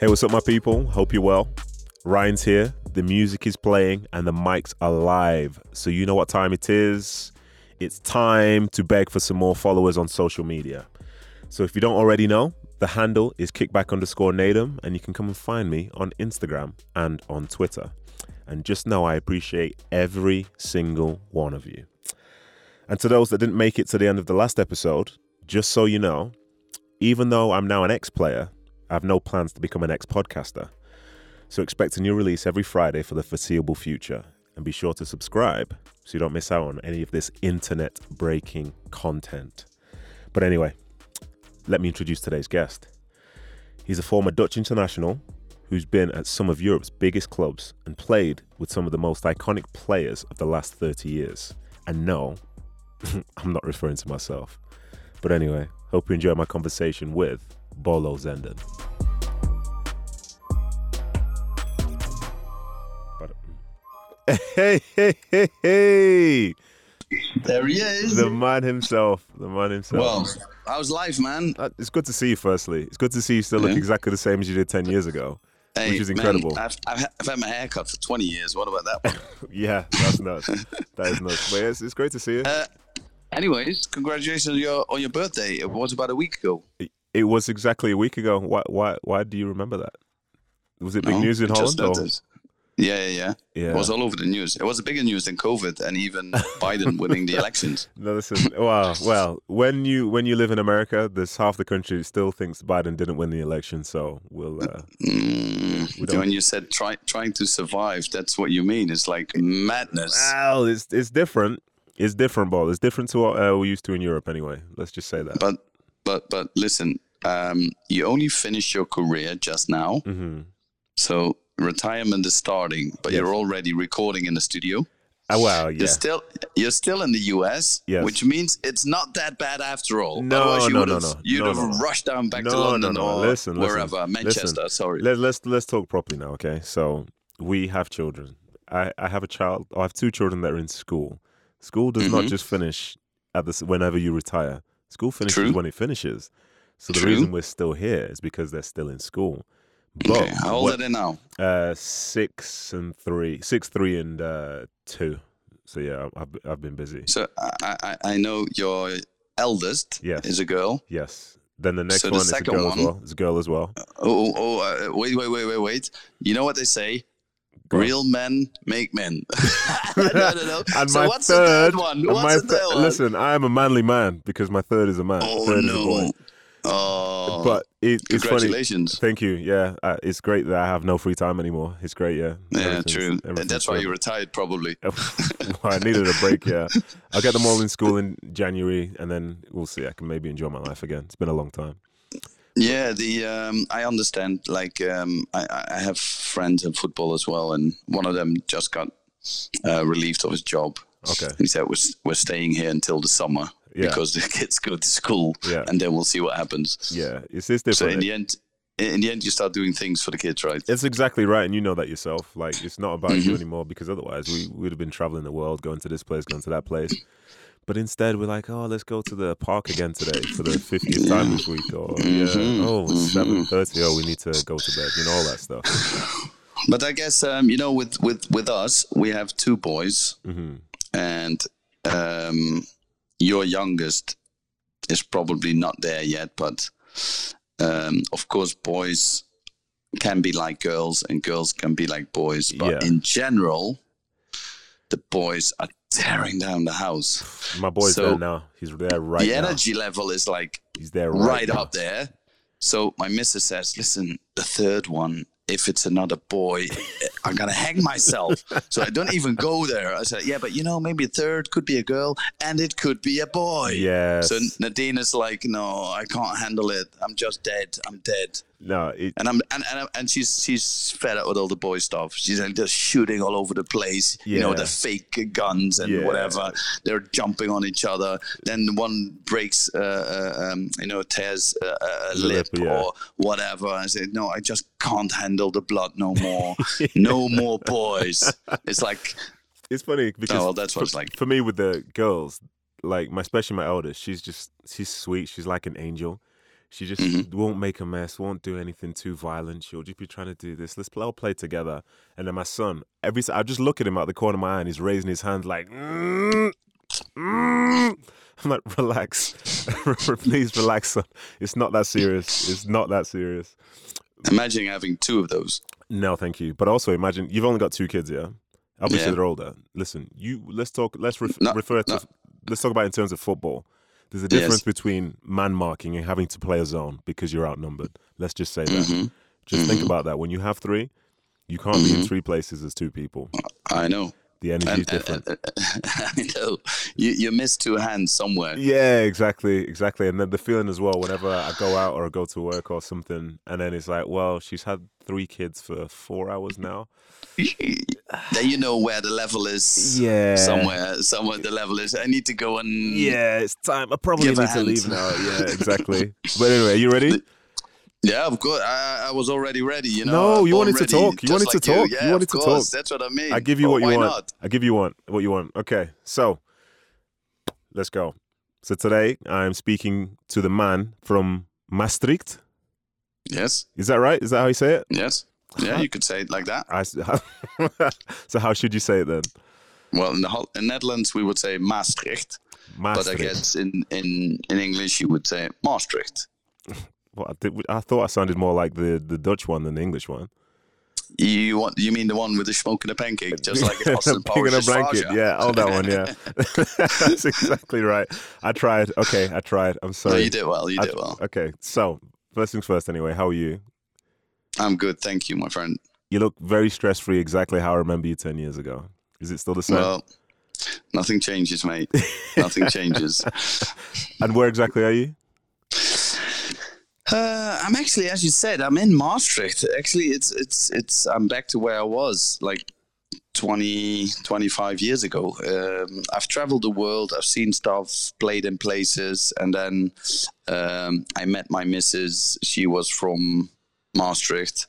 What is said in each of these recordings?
Hey, what's up, my people? Hope you're well. Ryan's here. The music is playing and the mics are live. So, you know what time it is? It's time to beg for some more followers on social media. So, if you don't already know, the handle is kickback underscore Nedum, and you can come and find me on Instagram and on Twitter. And just know I appreciate every single one of you. And to those that didn't make it to the end of the last episode, just so you know, even though I'm now an ex player, I have no plans to become an ex podcaster. So expect a new release every Friday for the foreseeable future. And be sure to subscribe so you don't miss out on any of this internet breaking content. But anyway, let me introduce today's guest. He's a former Dutch international who's been at some of Europe's biggest clubs and played with some of the most iconic players of the last 30 years. And no, I'm not referring to myself. But anyway, hope you enjoy my conversation with Bolo Zenden. But- Hey, hey, hey, hey! There he is. The man himself. The man himself. well, how's life, man? Uh, it's good to see you, firstly. It's good to see you still look Yeah. exactly the same as you did 10 years ago. Hey, Which is man, incredible. I've, I've, I've had my hair cut for 20 years. What about that one? Yeah, that's nuts. that is nuts. But yeah, it's, it's great to see you. uh, anyways, congratulations on your, on your birthday. It was about a week ago. It was exactly a week ago. Why, why, why do you remember that? Was it big No? news in Holland? Or? Yeah, yeah, yeah, Yeah. It was all over the news. It was bigger news than COVID and even Biden winning the elections. No, listen. Wow. Well, when you when you live in America, there's half the country still thinks Biden didn't win the election. So we'll. Uh, Mm, don't- when you said try, trying to survive, that's what you mean. It's like madness. well, it's it's different. It's different, ball. It's different to what uh, we're used to in Europe. Anyway, let's just say that. But but but listen, um, you only finished your career just now. hmm So retirement is starting, but Yes. you're already recording in the studio. Oh, wow. Yeah. You're still you're still in the US, Yes. which means it's not that bad after all. No, Otherwise you no, would no, no. You'd No, have no, no. rushed down back No, to London no. or Listen, listen, wherever, Manchester. listen. Sorry. Let, let's let's talk properly now, okay? So we have children. I, I have a child. I have two children that are in school. School does not Mhm. just finish at this whenever you retire. School finishes True. when it finishes. So the True. reason we're still here is because they're still in school. But okay, how old what- are they now? uh, six and three, six, three, and uh, two. So yeah, I've I've been busy. So I, I, I know your eldest Yes. is a girl. Yes. Then the next So the one is a girl as one- well. It's a girl as well. Oh, oh, oh uh, wait, wait, wait, wait, wait. You know what they say? Real men make men. no, no, no. And so my what's third, the third one? What's my the third thir- one? Listen, I am a manly man because my third is a man. Oh third is a boy. no! Oh, But it, it's funny. congratulations! Thank you. Yeah, uh, it's great that I have no free time anymore. It's great. Yeah. Yeah, true. And that's why you retired, probably. I needed a break. Yeah, I'll get them all in school in January, and then we'll see. I can maybe enjoy my life again. It's been a long time. Yeah, the um, I understand. Like, um, I, I have friends in football as well, and one of them just got uh, relieved of his job. Okay. He said, "We're we're staying here until the summer Yeah. because the kids go to school, Yeah. and then we'll see what happens." Yeah, it's it's So different. in the end, in the end, you start doing things for the kids, right? It's exactly right, and you know that yourself. Like it's not about you Mhm. anymore because otherwise we would have been traveling the world, going to this place, going to that place. But instead, we're like, oh, let's go to the park again today for the fiftieth time this week, or yeah, Mhm, oh, it's mhm. seven thirty. Oh, we need to go to bed. You know all that stuff. But I guess um, you know, with with with us, we have two boys, hmm and um, your youngest is probably not there yet. But um, of course, boys can be like girls, and girls can be like boys. But Yeah. in general, the boys are tearing down the house. My boy's So- there now. He's there right the now. energy level is like He's there right, right, now. up there. So my missus says, "Listen, the third one, if it's another boy, I'm gonna hang myself." so I don't even go there. I said, "Yeah, but you know, maybe a third could be a girl, and it could be a boy." Yeah. So Nadine is like, "No, I can't handle it. I'm just dead. I'm dead." no, it, And I'm and and, and she's she's fed up with all the boy stuff. She's like just shooting all over the place. You know, the fake guns and Yeah. whatever. They're jumping on each other. Then one breaks, uh, uh, um, you know, tears uh, a The lip, lip, yeah. or whatever. I said, no, I just can't handle the blood no more. no more boys. It's like, it's funny because oh, well, that's what for, it's like. for me with the girls, like my especially my eldest, she's just she's sweet. She's like an angel. She just Mhm. won't make a mess, won't do anything too violent. She'll just be trying to do this. Let's play, all play together. And then my son, every I just look at him out the corner of my eye, and he's raising his hands like, mm, mm. I'm like, relax, please relax, son. It's not that serious. It's not that serious. Imagine having two of those. No, thank you. But also imagine you've only got two kids, yeah. Obviously Yeah. they're older. Listen, you let's talk. Let's ref, No, refer to. no. Let's talk about in terms of football. There's a Yes. difference between man marking and having to play a zone because you're outnumbered. Let's just say that. hmm Just think Mhm. about that. When you have three, you can't be in Mhm. three places as two people. I know. The energy is different. uh, I know. You you missed two hands somewhere. yeah, exactly, exactly. And then the feeling as well. Whenever I go out or I go to work or something, and then it's like, well, she's had three kids for four hours now. then you know where the level is. Yeah, Somewhere, somewhere the level is. I need to go and Yeah, it's time. I probably need to leave now. Yeah, exactly. but anyway, are you ready? Yeah, of course. I, I was already ready. You know. No, you wanted to talk. You wanted to like talk. Yeah, You wanted to talk. That's what I mean. I give you But what you want. Not? I give you want what you want. Okay, so let's go. So today I'm speaking to the man from Maastricht. Yes. Is that right? Is that how you say it? Yes. Yeah, uh-huh. you could say it like that. I, so how should you say it then? Well, in the Hol- in Netherlands we would say Maastricht, but I guess in, in, in English you would say Maastricht. Well, I, did, I thought I sounded more like the, the Dutch one than the English one. You want? You mean the one with the smoke and a pancake, just like Austin Pig a Powers' blanket. Yeah, all that one. Yeah, that's exactly right. I tried. Okay, I tried. I'm No, sorry. you did well. You I- did well. Okay, so first things first. Anyway, how are you? I'm good, thank you, my friend. You look very stress free. Exactly how I remember you ten years ago. Is it still the same? Well, nothing changes, mate. nothing changes. and where exactly are you? Uh, I'm actually, as you said, I'm in Maastricht. Actually, it's it's it's. I'm back to where I was like 20, 25 years ago. Um, I've traveled the world. I've seen stuff, played in places, and then um, I met my missus. She was from Maastricht.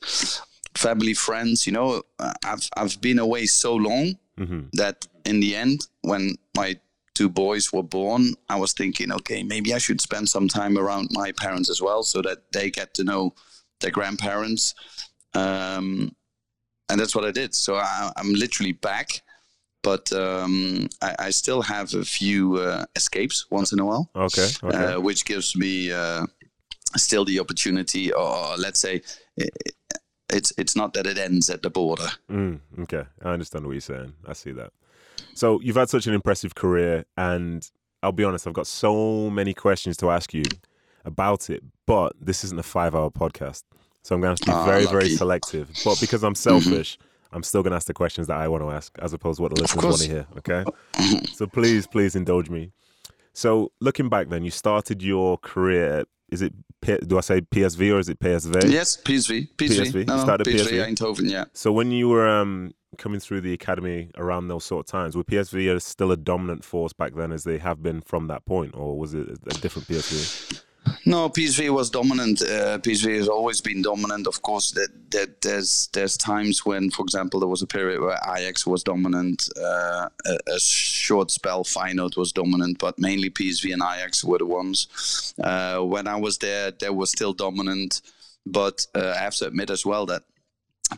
Family, friends. You know, I've I've been away so long hmm that in the end, when my two boys were born, I was thinking, okay, maybe I should spend some time around my parents as well, so that they get to know their grandparents. Um, and that's what I did. So I, I'm literally back, but um, I, I still have a few uh, escapes once in a while, Okay. Okay. uh, which gives me uh, still the opportunity, or let's say. i- It's, it's not that it ends at the border. Mm, okay, I understand what you're saying. I see that. So you've had such an impressive career, and I'll be honest, I've got so many questions to ask you about it, but this isn't a five-hour podcast, so I'm going to have to be very, very selective. But because I'm selfish, I'm still going to ask the questions that I want to ask, as opposed to what the listeners want to hear. Okay, so please, please indulge me. So looking back, then you started your career. Is it do I say PSV or is it PSV? Yes, PSV. PSV. PSV. No, You started PSV, PSV? Eindhoven, yeah. So when you were um, coming through the academy around those sort of times, were PSV still a dominant force back then as they have been from that point, or was it a different PSV? No, PSV was dominant. Uh, PSV has always been dominant. Of course, that, that there's there's times when, for example, there was a period where Ajax was dominant. Uh, a, a short spell, Feyenoord was dominant, but mainly PSV and Ajax were the ones. Uh, when I was there, they were still dominant. But uh, I have to admit as well that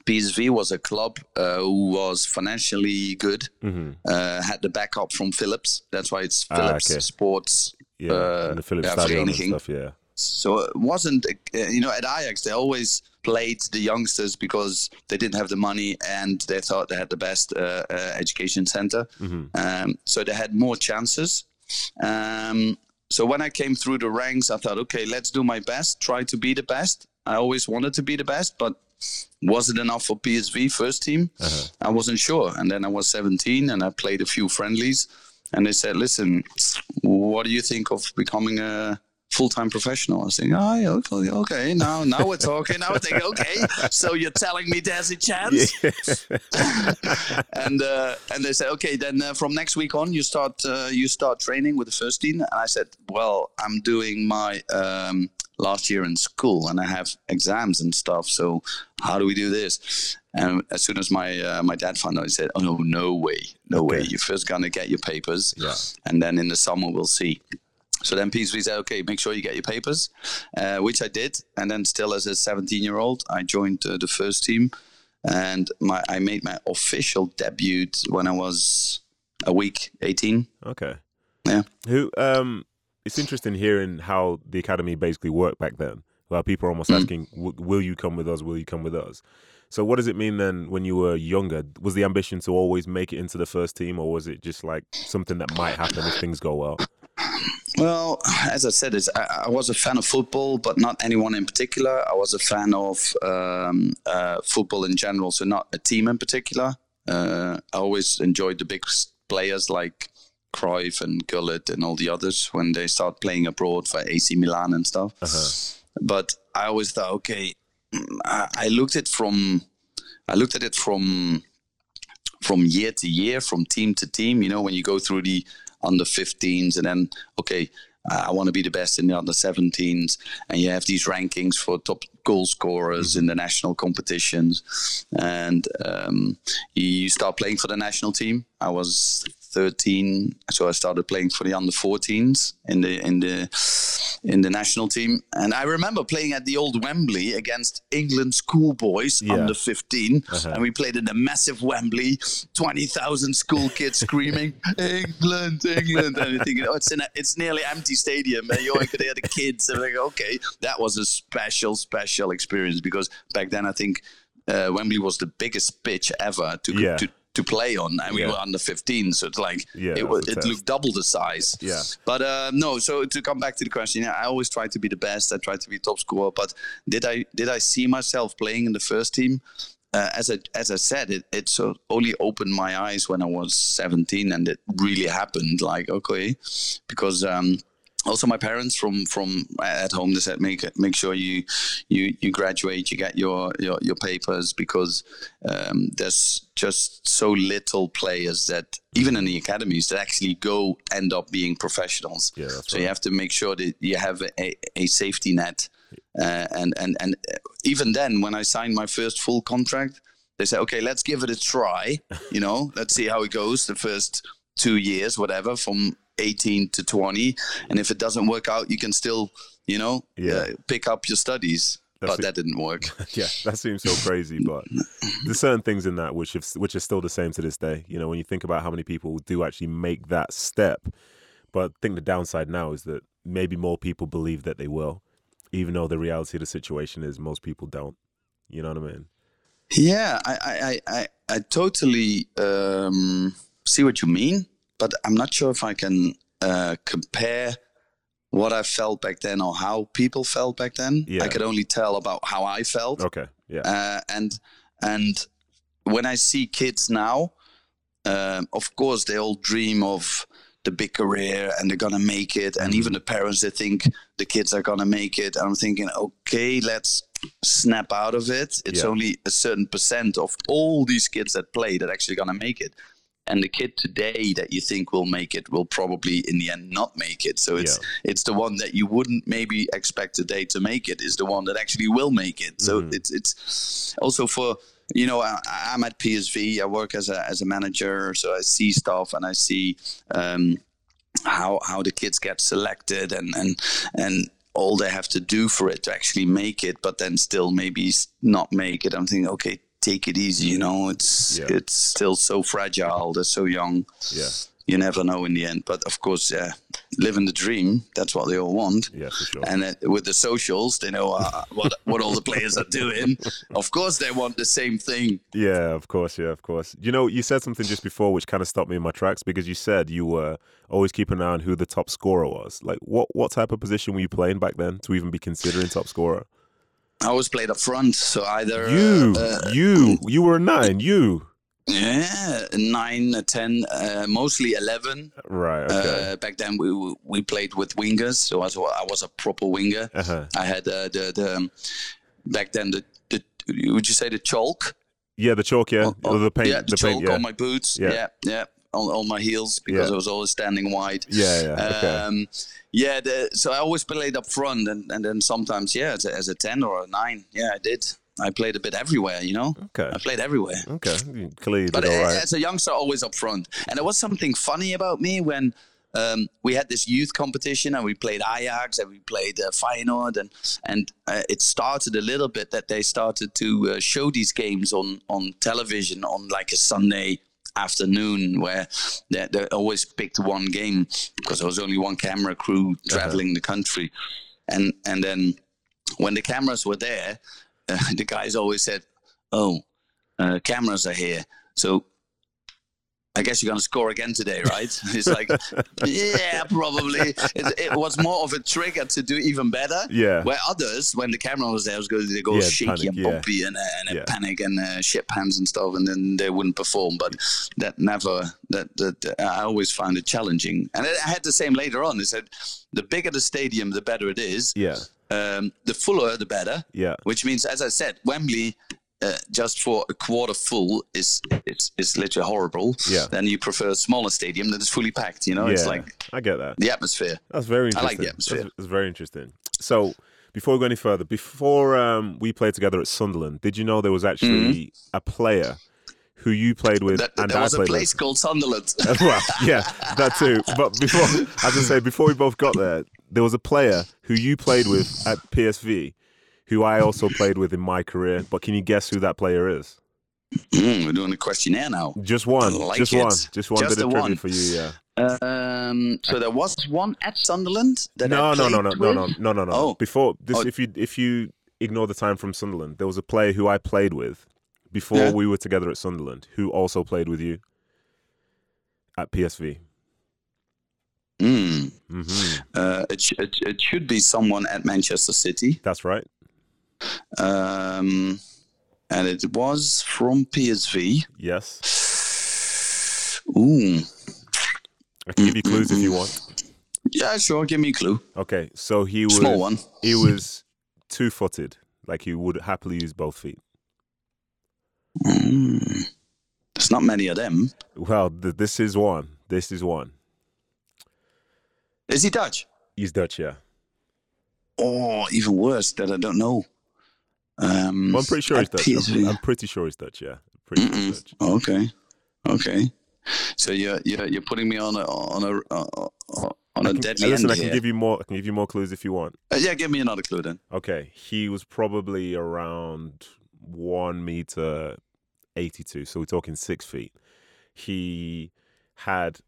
PSV was a club uh, who was financially good, hmm uh, had the backup from Philips. That's why it's Ah, Philips okay. Sports Yeah, Uh, and the Philips yeah, Stadion and stuff. Yeah, so it wasn't uh, you know at Ajax they always played the youngsters because they didn't have the money and they thought they had the best uh, uh, education center hmm um, so they had more chances um, so when I came through the ranks I thought okay let's do my best try to be the best I always wanted to be the best but was it enough for PSV first team uh-huh. I wasn't sure. And then I was 17 and I played a few friendlies. And they said, listen, what do you think of becoming a full time professional? I was thinking, oh, yeah, okay, okay, now, now we're talking. Now I think, okay, so you're telling me there's a chance? and uh, and they said, okay, then uh, from next week on, you start uh, you start training with the first team. And I said, well, I'm doing my um, last year in school, and I have exams and stuff. So how do we do this? And as soon as my uh, my dad found out, he said, oh no, no way, no way. You're first gonna get your papers, yeah. and then in the summer we'll see. So then PSV said, okay, make sure you get your papers, uh, which I did. And then still as a 17 year old, I joined uh, the first team. And my I made my official debut when I was a week, 18. Okay. Yeah. Who? Um, it's interesting hearing how the academy basically worked back then. Where people are almost Mm. asking, "W- "Will you come with us? Will you come with us?" So, what does it mean then when you were younger? Was the ambition to always make it into the first team, or was it just like something that might happen if things go well? Well, as I said, it's, I, I was a fan of football, but not anyone in particular. I was a fan of um, uh, football in general, so not a team in particular. Uh, I always enjoyed the big players like Cruyff and Gullit and all the others when they start playing abroad for AC Milan and stuff. But I always thought, okay, I, I looked at from, I looked at it from from year to year, from team to team. You know, when you go through the under 15s and then, okay, I want to be the best in the under 17s. And you have these rankings for top goal scorers in the national competitions. And um, you start playing for the national team. I was 13, so I started playing for the under 14s in the in the in the national team. And I remember playing at the old Wembley against England schoolboys Yeah. under 15, and we played in a massive Wembley, 20,000 school kids screaming England, England, and you're thinking, oh, it's in a, it's nearly empty stadium, and you could hear the kids. And like, okay, that was a special, special experience because back then I think uh, Wembley was the biggest pitch ever to Yeah. to to play on, and we Yeah. were under 15, so it's like Yeah, it, was, it looked double the size. Yeah. But uh, no, so to come back to the question, yeah, I always try to be the best. I try to be top scorer. But did I did I see myself playing in the first team? Uh, as I as I said, it it so only opened my eyes when I was 17, and it really happened. Like okay, because. Um, also, my parents from from at home they said make make sure you you you graduate, you get your your, your papers because um, there's just so little players that even in the academies that actually go end up being professionals. Yeah, so right. you have to make sure that you have a, a safety net, uh, and and and even then, when I signed my first full contract, they said, okay, let's give it a try. You know, let's see how it goes the first two years, whatever, from 18 to 20, and if it doesn't work out, you can still, you know, Yeah. uh, pick up your studies. That's but that didn't work. yeah, that seems so crazy, but there's certain things in that which have, which are still the same to this day. You know, when you think about how many people do actually make that step, but I think the downside now is that maybe more people believe that they will, even though the reality of the situation is most people don't. You know what I mean? Yeah, I, I, I, I, I totally um, see what you mean, but I'm not sure if I can uh, compare what I felt back then or how people felt back then. Yeah. I could only tell about how I felt. Okay, yeah, Uh, and and when I see kids now, um, of course they all dream of the big career and they're gonna make it, and even the parents they think the kids are gonna make it. And I'm thinking, okay, let's snap out of it. It's Yeah. only a certain percent of all these kids that play that actually gonna make it. And the kid today that you think will make it will probably in the end not make it. So it's it's the one that you wouldn't maybe expect today to make it is the one that actually will make it. So Mhm. it's it's also for you know I, I'm at PSV. I work as a as a manager, so I see stuff and I see um, how how the kids get selected and and and all they have to do for it to actually make it, but then still maybe not make it. I'm thinking, okay, take it easy. You know, it's Yeah. it's still so fragile. They're so young. yeah, You never know in the end. But of course, yeah, living the dream. That's what they all want. yeah, for sure. And uh, with the socials, they know uh, what what all the players are doing. Of course, they want the same thing. Yeah, of course, yeah, of course. You know, you said something just before which kind of stopped me in my tracks because you said you were always keeping an eye on who the top scorer was. Like, what what type of position were you playing back then to even be considering top scorer? I always played up front, so either You, uh, uh, you, you were nine. You, yeah, nine, ten, uh, uh, mostly eleven. right? Okay. Uh, back then, we we- played with wingers, so I was I was a proper winger. Uh huh. I had uh, the the um, back then the, the would you say the chalk? Yeah, the chalk. Yeah, Oh, Or the paint. yeah, the, the chalk paint. Yeah. on my boots. Yeah. Yeah, yeah, on, on my heels because Yeah. I was always standing wide. yeah, yeah. Okay. Um, yeah, the, so I always played up front, and, and then sometimes, yeah, as a, as a ten or a nine, yeah, I did. I played a bit everywhere, you know. okay. I played everywhere. Okay. Clearly, But did a- right. as a youngster, always up front. And there was something funny about me when um, we had this youth competition and we played Ajax and we played uh, Feyenoord and and uh, it started a little bit that they started to uh, show these games on on television on like a Sunday afternoon where they, they always picked one game because there was only one camera crew traveling uh-huh. the country and and then when the cameras were there uh, the guys always said oh uh, cameras are here so I guess you're going to score again today, right? It's like, yeah, probably. It, it, was more of a trigger to do even better. Yeah. Where others, when the camera was there, was going they go yeah, shaky panic, and bumpy yeah. and, and yeah. panic and uh, shit pants and stuff, and then they wouldn't perform. But that never, that, that I always found it challenging. And I had the same later on. They said, the bigger the stadium, the better it is. Yeah. Um, the fuller, the better. Yeah. Which means, as I said, Wembley uh, just for a quarter full is is is literally horrible. Yeah. Then you prefer a smaller stadium that is fully packed. You know, yeah, it's like I get that the atmosphere. That's very interesting. I like the atmosphere. That's very interesting. So before we go any further, before um, we played together at Sunderland, did you know there was actually mm-hmm. a player who you played with that, and there I was a place with? called Sunderland. well, yeah, that too. But before, as I say, before we both got there, there was a player who you played with at PSV who I also played with in my career. But can you guess who that player is? Mm, we're doing a questionnaire now. Just one. Like just one. Just one just bit of trivia one. for you, yeah. Um, so there was one at Sunderland that no, no, no, no, no, no, no, no, no. Oh. Before this, Oh. if you if you ignore the time from Sunderland, there was a player who I played with before Yeah. we were together at Sunderland, who also played with you at PSV. Mm. hmm Uh, it, sh- it, it should be someone at Manchester City. That's right. Um, and it was from PSV. Yes. Ooh. I can give you clues if you want. Yeah, sure. Give me a clue. Okay, so he was Small one. he was two-footed, like he would happily use both feet. Mm. There's not many of them. Well, th- this is one. This is one. Is he Dutch? He's Dutch, yeah. Oh, even worse that I don't know. Um, Well, I'm pretty sure he's at Dutch. I'm, PSV. I'm pretty sure he's Dutch, yeah. Pretty sure Dutch. Okay, okay. So you're you're, you're putting me on a on a uh, uh, on I a can, deadly listen, I can here. give you more. I can give you more clues if you want. Uh, yeah, give me another clue then. Okay, he was probably around one meter eighty-two, so we're talking six feet. He had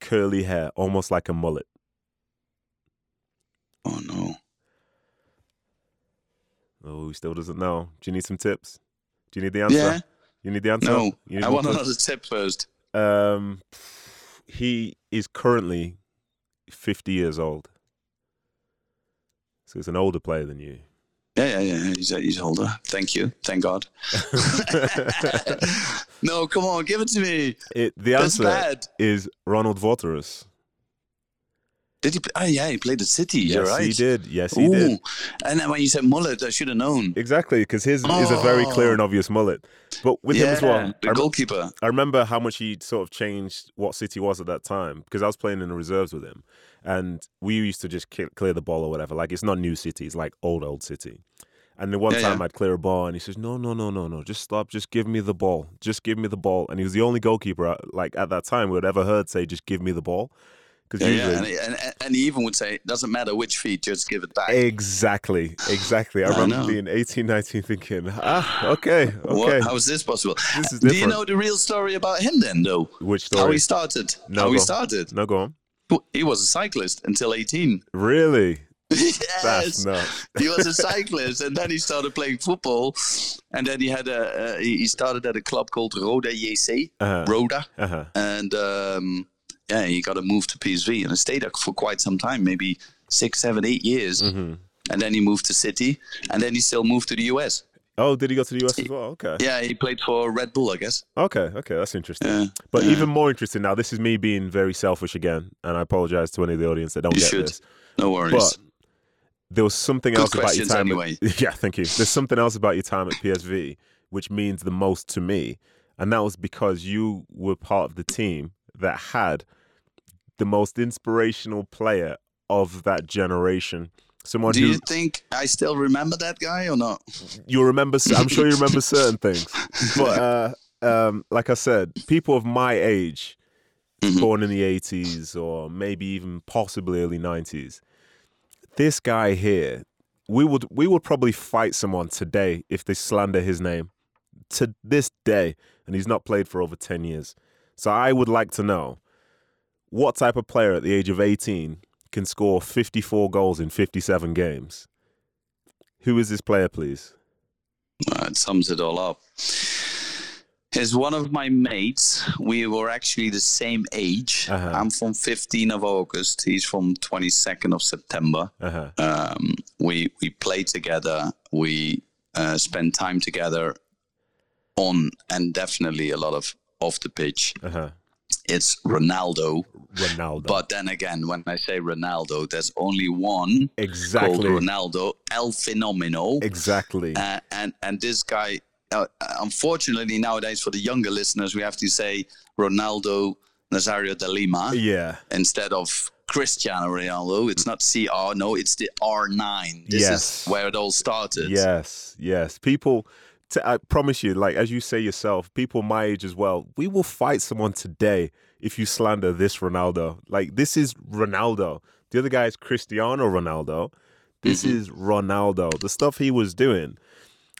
curly hair, almost like a mullet. Oh no. Oh, he still doesn't know. Do you need some tips? Do you need the answer? Yeah. You need the answer? No. I want another tip first. Um, he is currently fifty years old, so he's an older player than you. Yeah, yeah, yeah. He's he's older. Thank you. Thank God. no, come on, give it to me. It, the That's answer bad. is Ronald Waterreus. Did he? Oh yeah, he played at City. Yes, You're right. he did. Yes, he Ooh. did. And then when you said mullet, I should have known. Exactly, because his is a very clear Oh. and obvious mullet. But with him as well, the I, goalkeeper. I remember how much he sort of changed what City was at that time because I was playing in the reserves with him, and we used to just clear the ball or whatever. Like it's not new City, it's like old old City. And the one Yeah, time yeah. I'd clear a ball, and he says, "No, no, no, no, no, just stop, just give me the ball, just give me the ball." And he was the only goalkeeper, uh, like at that time, we had ever heard say, "Just give me the ball," because Yeah, usually yeah. And, he- and, and he even would say, it doesn't matter which feet, just give it back. Exactly, exactly. I I remember know. being 18, 19 thinking, ah, okay, okay. What, how is this possible? This is Do you know the real story about him then, though? Which How story? he started. No, how he started. No, go on. He was a cyclist until 18. Really? yes. That's nuts. he was a cyclist, and then he started playing football. And then he had a uh, he he started at a club called Roda JC, Uh-huh. Roda, Uh-huh. and um, yeah, he got to move to PSV, and he stayed there for quite some time, maybe six, seven, eight years. hmm And then he moved to City, and then he still moved to the US. Oh, did he go to the US as well? Okay. Yeah, he played for Red Bull, I guess. Okay, okay, that's interesting. Yeah, But yeah. even more interesting now, this is me being very selfish again, and I apologize to any of the audience that don't You get should. this. no worries. But there was something Good else about your time. anyway. At, yeah, thank you. There's something else about your time at PSV which means the most to me, and that was because you were part of the team that had the most inspirational player of that generation. Someone Do who you think I still remember that guy or not? you remember. I'm sure you remember certain things, but uh, um, like I said, people of my age Mhm. born in the 80s or maybe even possibly early 90s. This guy here, we would we would probably fight someone today if they slander his name to this day and he's not played for over 10 years. So I would like to know what type of player at the age of 18 can score 54 goals in 57 games? Who is this player, please? Uh, it sums it all up. Is one of my mates. We were actually the same age. Uh-huh. I'm from 15 of August. He's from 22nd of September. Uh-huh. Um, we we played together. We uh, spent time together on and definitely a lot of off the pitch. Uh-huh. It's Ronaldo. Ronaldo. But then again, when I say Ronaldo, there's only one called exactly. Ronaldo, El Fenomeno. Exactly. Uh, and and this guy, uh, unfortunately nowadays for the younger listeners, we have to say Ronaldo Nazario de Lima yeah. instead of Cristiano Ronaldo. It's not CR, no, it's the R9. This Yes. is where it all started. Yes, yes. People, t- I promise you, like as you say yourself, people my age as well, we will fight someone today if you slander this Ronaldo. Like this is Ronaldo. The other guy is Cristiano Ronaldo. This Mm-hmm. is Ronaldo. The stuff he was doing.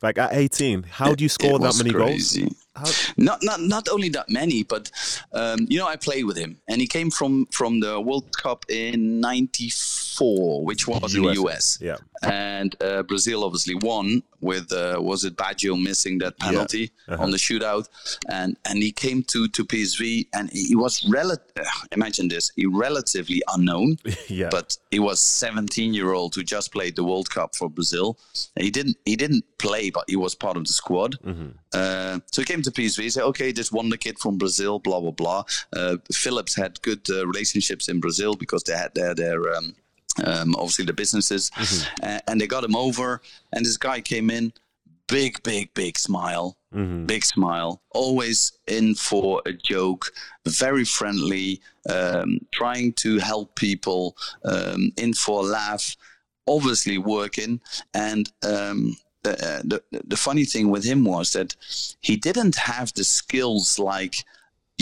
Like at 18, how do you It score that many crazy. goals? How, Not not not only that many, but um, you know I played with him, and he came from from the World Cup in '94, which was in the US. Yeah. and uh, Brazil obviously won with uh, was it Baggio missing that penalty Uh-huh. on the shootout, and and he came to to PSV and he was rel- imagine this he relatively unknown, Yeah. but he was 17 year old who just played the World Cup for Brazil. And He didn't he didn't play, but he was part of the squad. Uh, so he came to PSV. He said, "Okay, this wonder kid from Brazil, blah blah blah." Uh, Philips had good uh, relationships in Brazil because they had their their um, um, obviously the businesses, A- and they got him over. And this guy came in, big, big, big smile, big smile, always in for a joke, very friendly, um, trying to help people, um, in for a laugh, obviously working. And um, the, uh, the the funny thing with him was that he didn't have the skills like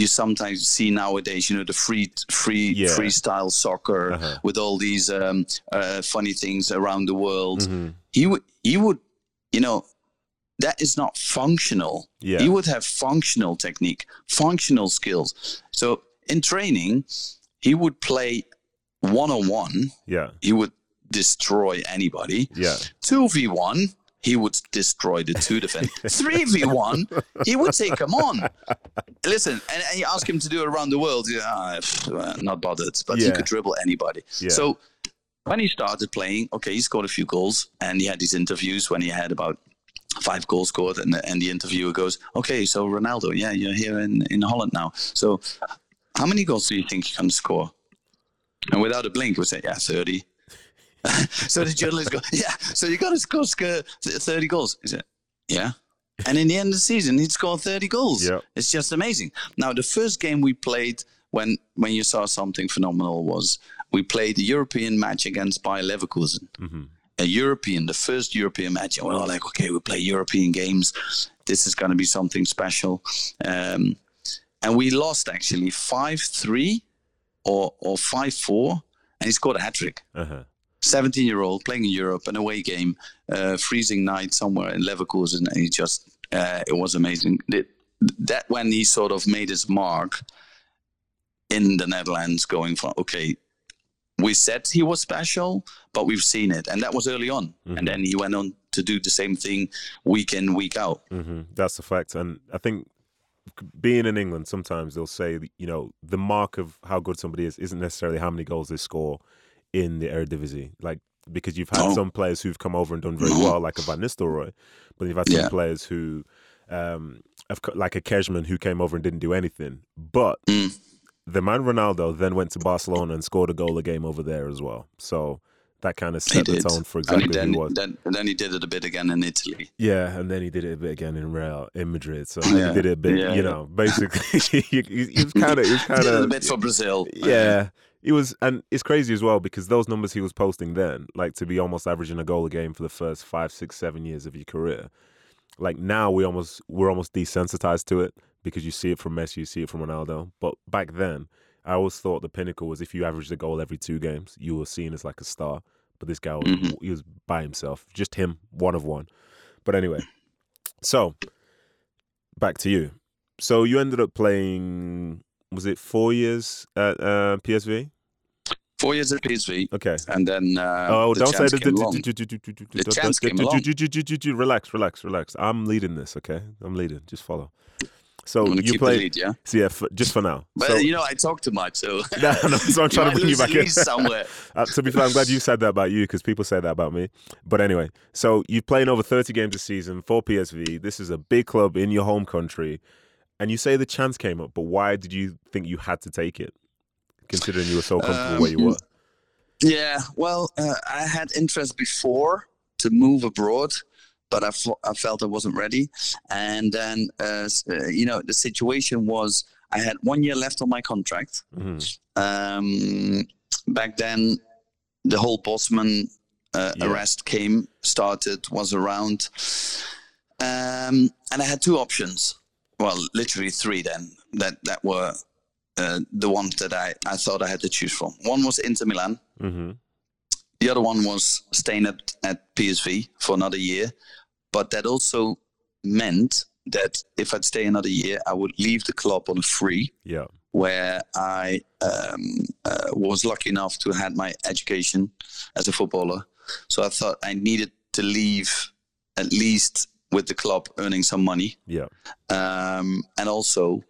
you sometimes see nowadays, you know, the free free Yeah. freestyle soccer Uh-huh. with all these um, uh, funny things around the world. Mhm. He would he would you know that is not functional. Yeah. He would have functional technique, functional skills. So in training, he would play one on one. Yeah. He would destroy anybody. Yeah. Two v one, he would destroy the two defense. V one, he would take him on. Listen, and, and you ask him to do it around the world, yeah, ah, uh, not bothered. But he could dribble anybody. Yeah. So when he started playing, okay, he scored a few goals, and he had these interviews when he had about five goals scored, and the, and the interviewer goes, "Okay, so Ronaldo, yeah, you're here in in Holland now. So how many goals do you think you can score?" And without a blink, he would say, "Yeah, 30. so the journalist go, "Yeah, so you got to score sc- 30 goals." He said, "Yeah." And in the end of the season, he'd scored 30 goals. Yeah. It's just amazing. Now, the first game we played when when you saw something phenomenal was we played the European match against Bayer Leverkusen. A European, the first European match. And we were like, okay, we play European games. This is going to be something special. Um, and we lost actually 5 3 or, or 5 4. And he scored a hat trick. Uh-huh. 17 year old playing in Europe, an away game, uh, freezing night somewhere in Leverkusen, and he just, uh, it was amazing. That, that when he sort of made his mark in the Netherlands, going from, okay, we said he was special, but we've seen it. And that was early on. And then he went on to do the same thing week in, week out. hmm That's a fact, and I think being in England, sometimes they'll say, you know, the mark of how good somebody is isn't necessarily how many goals they score in the Eredivisie. Like because you've had No. some players who've come over and done very well, like a Van Nistelrooy, but you've had some Yeah. players who, um, like a Kežman who came over and didn't do anything. But Mm. the man Ronaldo then went to Barcelona and scored a goal a game over there as well. So that kind of set the tone for And exactly then, who he was. then, and then he did it a bit again in Italy. Yeah, and then he did it a bit again in Real in Madrid. So Yeah, he did it a bit, yeah, you know, basically he, he, was kind of, he was Did kind it a bit for Brazil. yeah. He was, and it's crazy as well because those numbers he was posting then, like to be almost averaging a goal a game for the first five, six, seven years of your career. Like now we almost we're almost desensitized to it because you see it from Messi, you see it from Ronaldo. But back then, I always thought the pinnacle was if you averaged a goal every two games, you were seen as like a star. But this guy, was, Mhm. he was by himself, just him, one of one. But anyway, so back to you. So you ended up playing, was it four years at uh, PSV? Four years at PSV, Okay. and then uh, Oh, the don't say the, came along. the chance came along. Relax, relax, relax. I'm leading this, okay? I'm leading. Just follow. So you play, lead, yeah. so yeah, for, just for now. But so, you know, I talk too much, so no, no, so I'm trying to bring you back in. somewhere. Uh, to be fair, I'm glad you said that about you because people say that about me. But anyway, so you're playing over 30 games a season for PSV. This is a big club in your home country. And you say the chance came up, but why did you think you had to take it, considering you were so comfortable where you Um, were? Yeah, well, uh, I had interest before to move abroad, but I, I felt I wasn't ready. And then, uh, uh, you know, the situation was I had one year left on my contract. hmm Um, back then, the whole Bosman uh, Yeah. arrest came, started, was around. Um, and I had two options. Well, literally three then, that, that were uh, the ones that I, I thought I had to choose from. One was Inter Milan. hmm The other one was staying at, at PSV for another year. But that also meant that if I'd stay another year, I would leave the club on a free, Yeah. where I um, uh, was lucky enough to had my education as a footballer. So I thought I needed to leave at least with the club earning some money. Yeah. Um, and also,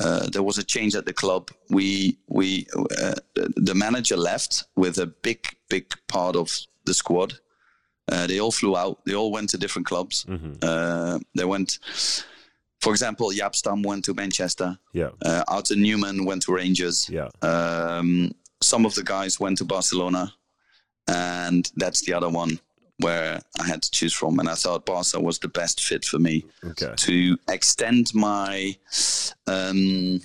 uh, there was a change at the club. We we uh, the- the manager left with a big big part of the squad. Uh, they all flew out. They all went to different clubs. hmm Uh, they went, for example, Jaap Stam went to Manchester. Yeah. Uh, Arthur Numan went to Rangers. Yeah. Um, some of the guys went to Barcelona, and that's the other one where I had to choose from. And I thought Barca was the best fit for me Okay. to extend my um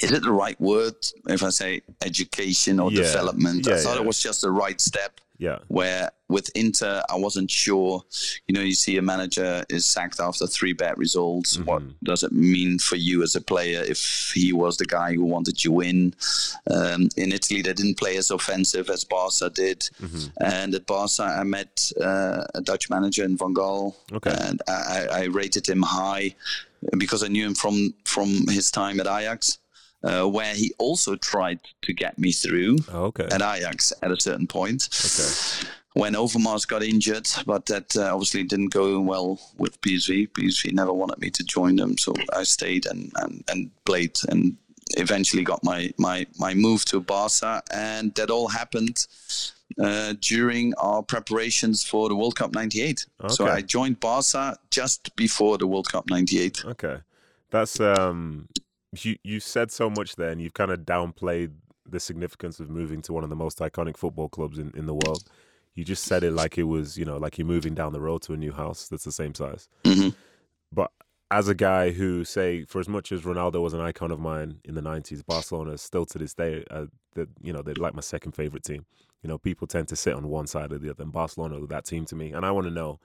is it the right word if i say education or Yeah. development i thought yeah. it was just the right step Yeah. where with inter i wasn't sure. You know you see a manager is sacked after three bad results. What Mhm. does it mean for you as a player if he was the guy who wanted you in um, in italy they didn't play as offensive as barca did. Hmm and at Barca, I met uh, a Dutch manager in Van Gaal, Okay. and I, I I rated him high because I knew him from from his time at Ajax, uh, where he also tried to get me through Oh, okay. at Ajax at a certain point. Okay. When Overmars got injured, but that uh, obviously didn't go well with PSV. PSV never wanted me to join them, so I stayed and, and, and played and eventually got my, my, my move to Barca. And that all happened uh, during our preparations for the World Cup 98. So I joined Barca just before the World Cup 98. Okay. That's um you you said so much there and you've kind of downplayed the significance of moving to one of the most iconic football clubs in, in the world. You just said it like it was, you know, like you're moving down the road to a new house that's the same size. hmm But as a guy who say for as much as Ronaldo was an icon of mine in the 90s, Barcelona is still to this day uh, that you know, they're like my second favorite team. You know, people tend to sit on one side or the other and Barcelona that team to me. And I want to know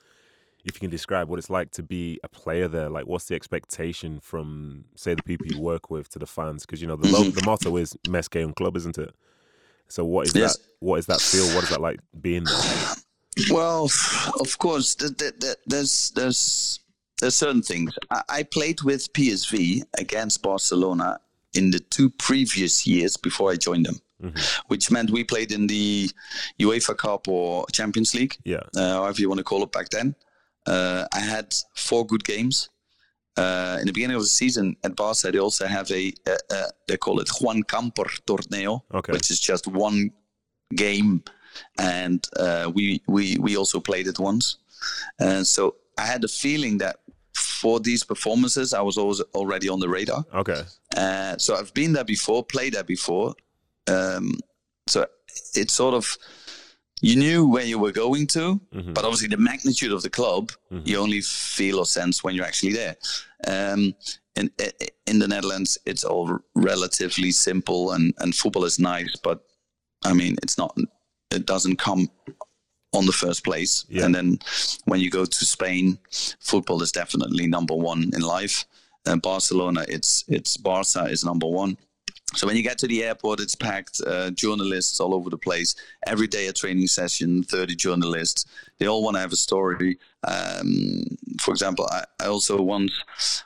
if you can describe what it's like to be a player there, like what's the expectation from, say, the people you work with to the fans? Because you know the lo- Mhm. the motto is "Més que un club," isn't it? So what is Yes. that? What is that feel? What is that like being there? Well, of course, th- th- th- there's there's there's certain things. I, I played with PSV against Barcelona in the two previous years before I joined them, Mhm. which meant we played in the UEFA Cup or Champions League, Yeah, uh, however you want to call it back then. Uh, I had four good games. Uh, in the beginning of the season at Barca, they also have a, a, a they call it Joan Gamper Torneo, okay, which is just one game, and uh, we we we also played it once, and so I had the feeling that for these performances, I was always already on the radar. okay, Uh, so I've been there before, played there before, um, so it's sort of you knew where you were going to, Mhm. but obviously the magnitude of the club Mhm. you only feel or sense when you're actually there. Um, in in the Netherlands, it's all relatively simple, and and football is nice, but I mean, it's not. It doesn't come on the first place. Yeah. And then when you go to Spain, football is definitely number one in life. And Barcelona, it's it's Barca is number one. So when you get to the airport, it's packed. Uh, journalists all over the place. Every day a training session. Thirty journalists. They all want to have a story. Um, for example, I, I, also once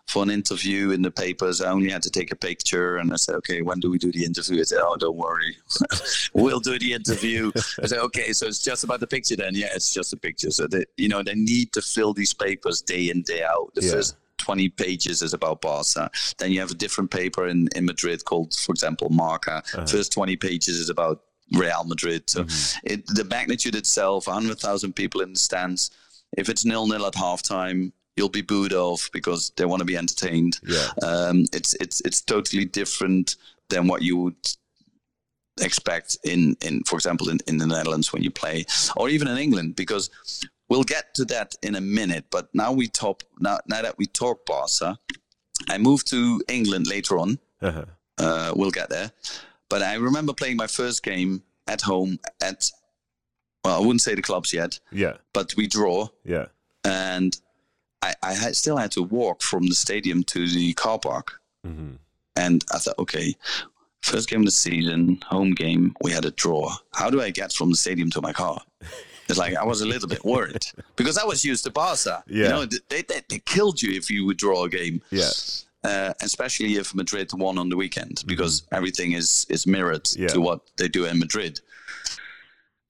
for an interview in the papers, I only had to take a picture, and I said, "Okay, when do we do the interview?" I said, "Oh, don't worry, we'll do the interview." I said, "Okay, so it's just about the picture then?" Yeah, it's just a picture. So they, you know, they need to fill these papers day in day out. The yeah. first 20 pages is about Barca. Then you have a different paper in, in Madrid called, for example, Marca. Uh-huh. First 20 pages is about Real Madrid. So mm-hmm. it, the magnitude itself, 100,000 people in the stands. If it's nil nil at halftime, you'll be booed off because they want to be entertained. Yeah. Um, it's it's it's totally different than what you would expect in in for example in, in the Netherlands when you play or even in England because we'll get to that in a minute. But now we talk now now that we talk Barca, I moved to England later on. Uh-huh. Uh, we'll get there. But I remember playing my first game at home at well, I wouldn't say the clubs yet. Yeah. But we draw. Yeah. And I, I had, still had to walk from the stadium to the car park. Mm-hmm. And I thought, okay, first game of the season, home game, we had a draw. How do I get from the stadium to my car? Like I was a little bit worried because I was used to Barca. Yeah. You know, they, they, they killed you if you would draw a game. Yeah. Uh, especially if Madrid won on the weekend, mm-hmm. because mm-hmm. everything is is mirrored yeah. to what they do in Madrid.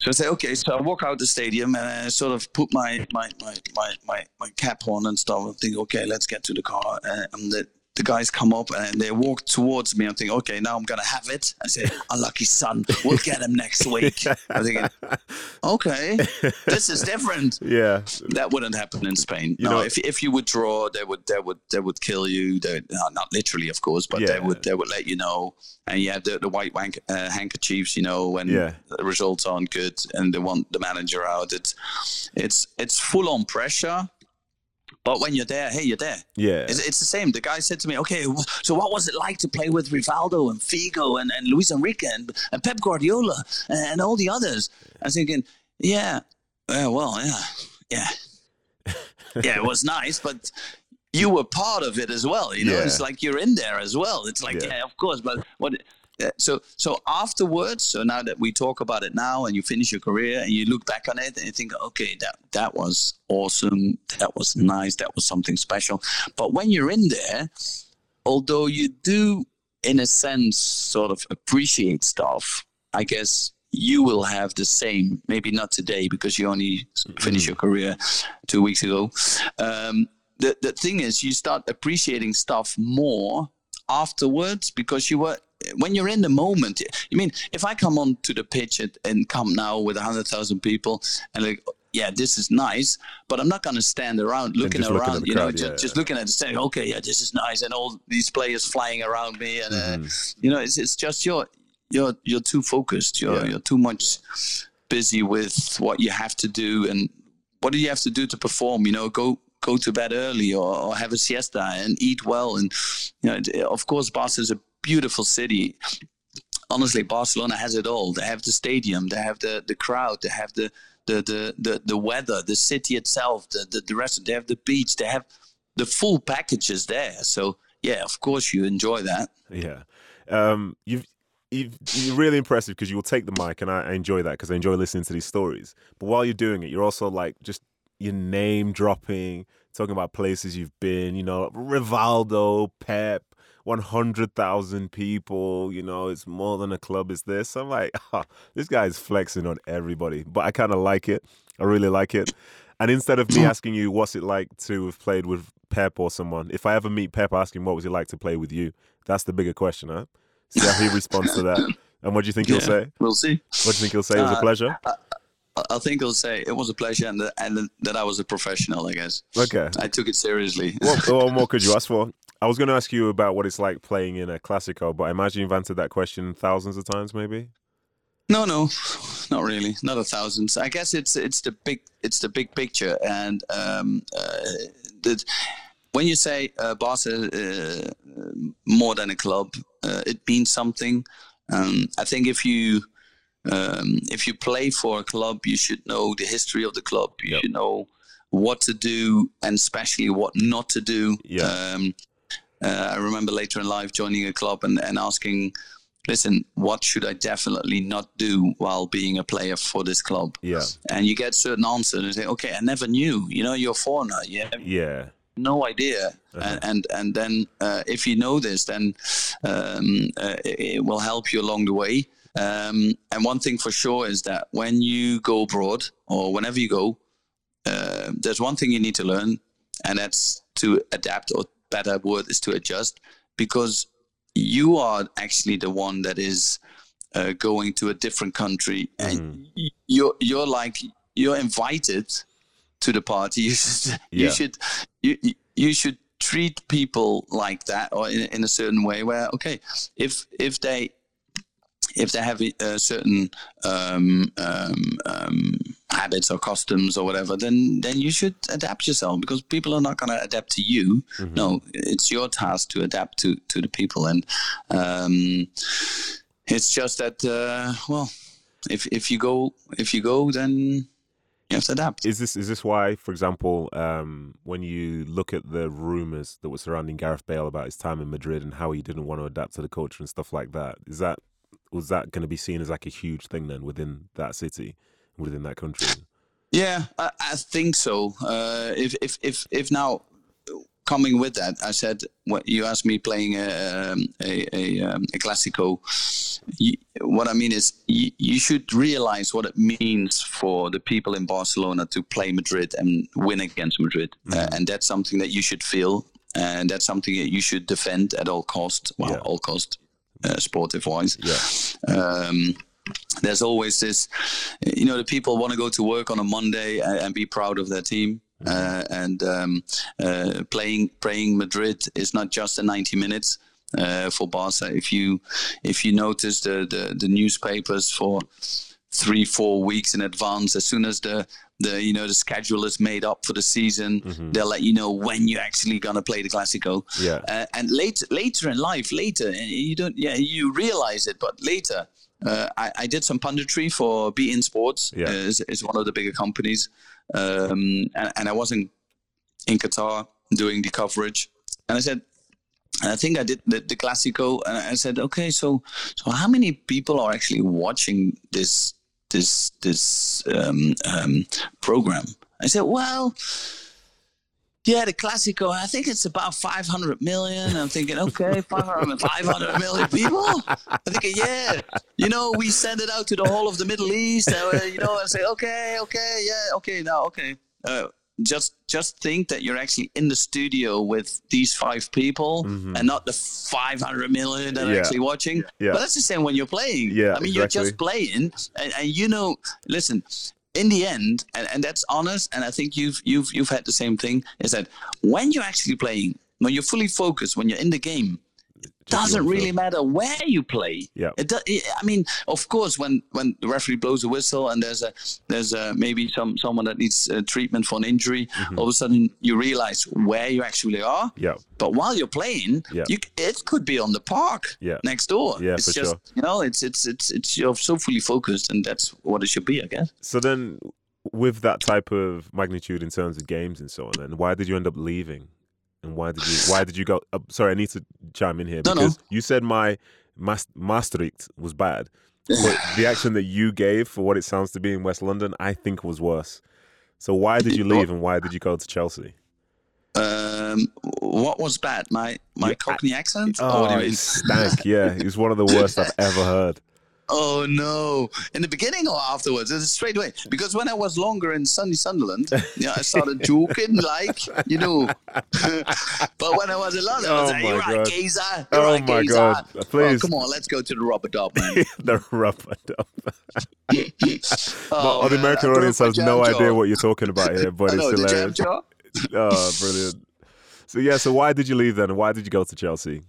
So I say, okay. So I walk out the stadium and I sort of put my my my my my, my cap on and stuff. And think, okay, let's get to the car. Uh, and the, the guys come up and they walk towards me. I'm thinking, okay, now I'm gonna have it. I say, unlucky son, we'll get him next week. I'm thinking, okay, this is different. Yeah, that wouldn't happen in Spain. You no, know, if if you would draw, they would they would they would kill you. They, no, not literally, of course, but yeah. they would they would let you know. And you have the, the white wank, uh, handkerchiefs, you know, when yeah. the results aren't good and they want the manager out. It's it's it's full on pressure but when you're there, hey, you're there. Yeah. It's, it's, the same. The guy said to me, okay, so what was it like to play with Rivaldo and Figo and, and Luis Enrique and, and Pep Guardiola and, and, all the others? I was thinking, yeah, yeah well, yeah, yeah. yeah, it was nice, but you were part of it as well. You know, yeah. it's like you're in there as well. It's like, yeah, yeah of course, but what so so afterwards so now that we talk about it now and you finish your career and you look back on it and you think okay that that was awesome that was nice that was something special. But when you're in there although you do in a sense sort of appreciate stuff i guess you will have the same maybe not today because you only finished your career two weeks ago. Um, the, the thing is you start appreciating stuff more afterwards because you were when you're in the moment, I mean, if I come onto the pitch at, and come now with 100,000 people and like, yeah, this is nice, but I'm not going to stand around looking around, you know, just, yeah. just looking at the saying, okay, yeah, this is nice, and all these players flying around me, and mm-hmm. uh, you know, it's, it's just you're you're you're too focused, you're yeah. you're too much busy with what you have to do, and what do you have to do to perform? You know, go go to bed early or, or have a siesta and eat well, and you know, of course, Barca is a beautiful city. Honestly, Barcelona has it all. They have the stadium, they have the, the crowd, they have the, the, the, the, the weather, the city itself, the, the, the rest. They have the beach, they have the full packages there. So, yeah, of course you enjoy that. Yeah. Um, you've, you've, you're really impressive because you will take the mic, and I, I enjoy that because I enjoy listening to these stories. But while you're doing it, you're also like just your name dropping, talking about places you've been, you know, Rivaldo, Pep, 100,000 people, you know, it's more than a club, is this. I'm like, oh, this guy's flexing on everybody, but I kind of like it. I really like it. And instead of me asking you what's it like to have played with Pep or someone, if I ever meet Pep asking what was it like to play with you, that's the bigger question, huh? See how he responds to that. And what do you think yeah, he'll say? We'll see. What do you think he'll say? It was a uh, pleasure. Uh, I think he'll say it was a pleasure and, and that I was a professional. I guess. Okay. I took it seriously. What, what more could you ask for? I was going to ask you about what it's like playing in a Clasico, but I imagine you've answered that question thousands of times, maybe. No, no, not really, not a thousands. I guess it's it's the big it's the big picture, and um, uh, the, when you say uh, Barca uh, more than a club, uh, it means something. Um, I think if you um, if you play for a club, you should know the history of the club. You yep. should know what to do and especially what not to do. Yeah. Um, uh, I remember later in life joining a club and, and asking listen, what should I definitely not do while being a player for this club? Yeah. And you get certain answers and say, okay, I never knew. You know, you're a foreigner. Have Yeah. no idea. Uh-huh. And, and and then uh, if you know this, then um, uh, it, it will help you along the way. Um, and one thing for sure is that when you go abroad or whenever you go, uh, there's one thing you need to learn, and that's to adapt, or better word is to adjust, because you are actually the one that is uh, going to a different country, and y- you're you're like you're invited to the party. You should you should you you- you should treat people like that, or in, in a certain way. Where okay, if if they if they have a certain um, um, um, habits or customs or whatever, then then you should adapt yourself because people are not going to adapt to you. No, it's your task to adapt to to the people, and um, it's just that uh, well, if if you go if you go, then you have to adapt. Is this is this why, for example, um, when you look at the rumors that were surrounding Gareth Bale about his time in Madrid and how he didn't want to adapt to the culture and stuff like that, is that was that going to be seen as like a huge thing then within that city, within that country? Yeah, I, I think so. Uh, if if if if now coming with that, I said what you asked me playing a um, a, a, um, a classico. You, what I mean is you, you should realize what it means for the people in Barcelona to play Madrid and win against Madrid, uh, and that's something that you should feel, and that's something that you should defend at all cost. Well, Yeah. all cost, uh, sportive wise Yeah, um, there's always this, you know, the people want to go to work on a Monday and, and be proud of their team. Uh, and um, uh, playing playing Madrid is not just a 90 minutes uh, for Barca. If you if you notice the, the the newspapers for three four weeks in advance, as soon as the the you know the schedule is made up for the season, they'll let you know when you're actually gonna play the Clasico. Yeah. Uh, and later later in life, later you don't yeah you realize it, but later. Uh, I, I did some punditry for beIN Sports. Yeah. Uh, is, is one of the bigger companies, um, and, and I was in in Qatar doing the coverage, and I said, and I think I did the, the Clasico, and I said, okay, so so how many people are actually watching this this this um, um, program? I said, well. Yeah, the Clasico, I think it's about 500 million. I'm thinking, okay, 500, 500 million people? I'm thinking, yeah. You know, we send it out to the whole of the Middle East, uh, you know, and say, okay, okay, yeah, okay, now, okay. Uh, just just think that you're actually in the studio with these five people and not the 500 million that are actually watching. Yeah. But that's the same when you're playing. Yeah, I mean, you're just playing, and, and you know, listen, in the end, and, and that's honest, and I think you've you've you've had the same thing. Is that when you're actually playing, when you're fully focused, when you're in the game, doesn't really feel. matter where you play. Yeah. It do, I mean, of course, when when the referee blows a whistle and there's a there's a, maybe some someone that needs uh, treatment for an injury, Mm-hmm. all of a sudden you realize where you actually are. Yeah. But while you're playing, Yeah. you, it could be on the park Yeah. next door. Yeah, it's for just sure. you know, it's it's it's it's you're so fully focused, and that's what it should be, I guess. So then, with that type of magnitude in terms of games and so on, then why did you end up leaving? And why did you why did you go? Uh, sorry, I need to chime in here No, no. because you said my mas- Maastricht was bad, but the action that you gave for what it sounds to be in West London, I think was worse. So why did you leave and why did you go to Chelsea? Um, what was bad? My my Cockney accent? Or Oh, what do you it stank. Yeah, it was one of the worst I've ever heard. Oh no! In the beginning or afterwards? It's straight away. Because when I was longer in sunny Sunderland, yeah, I started joking like you know. but when I was in London, I was Oh like, "You're right, God. geezer. You're Oh right, my geezer. God. Oh, Please. come on, let's go to the rubber dub, man. the rubber dub. Oh, But the American broke audience has no idea what you're talking about here, but it's know, jam hilarious. Oh, brilliant. So yeah, so why did you leave then? Why did you go to Chelsea?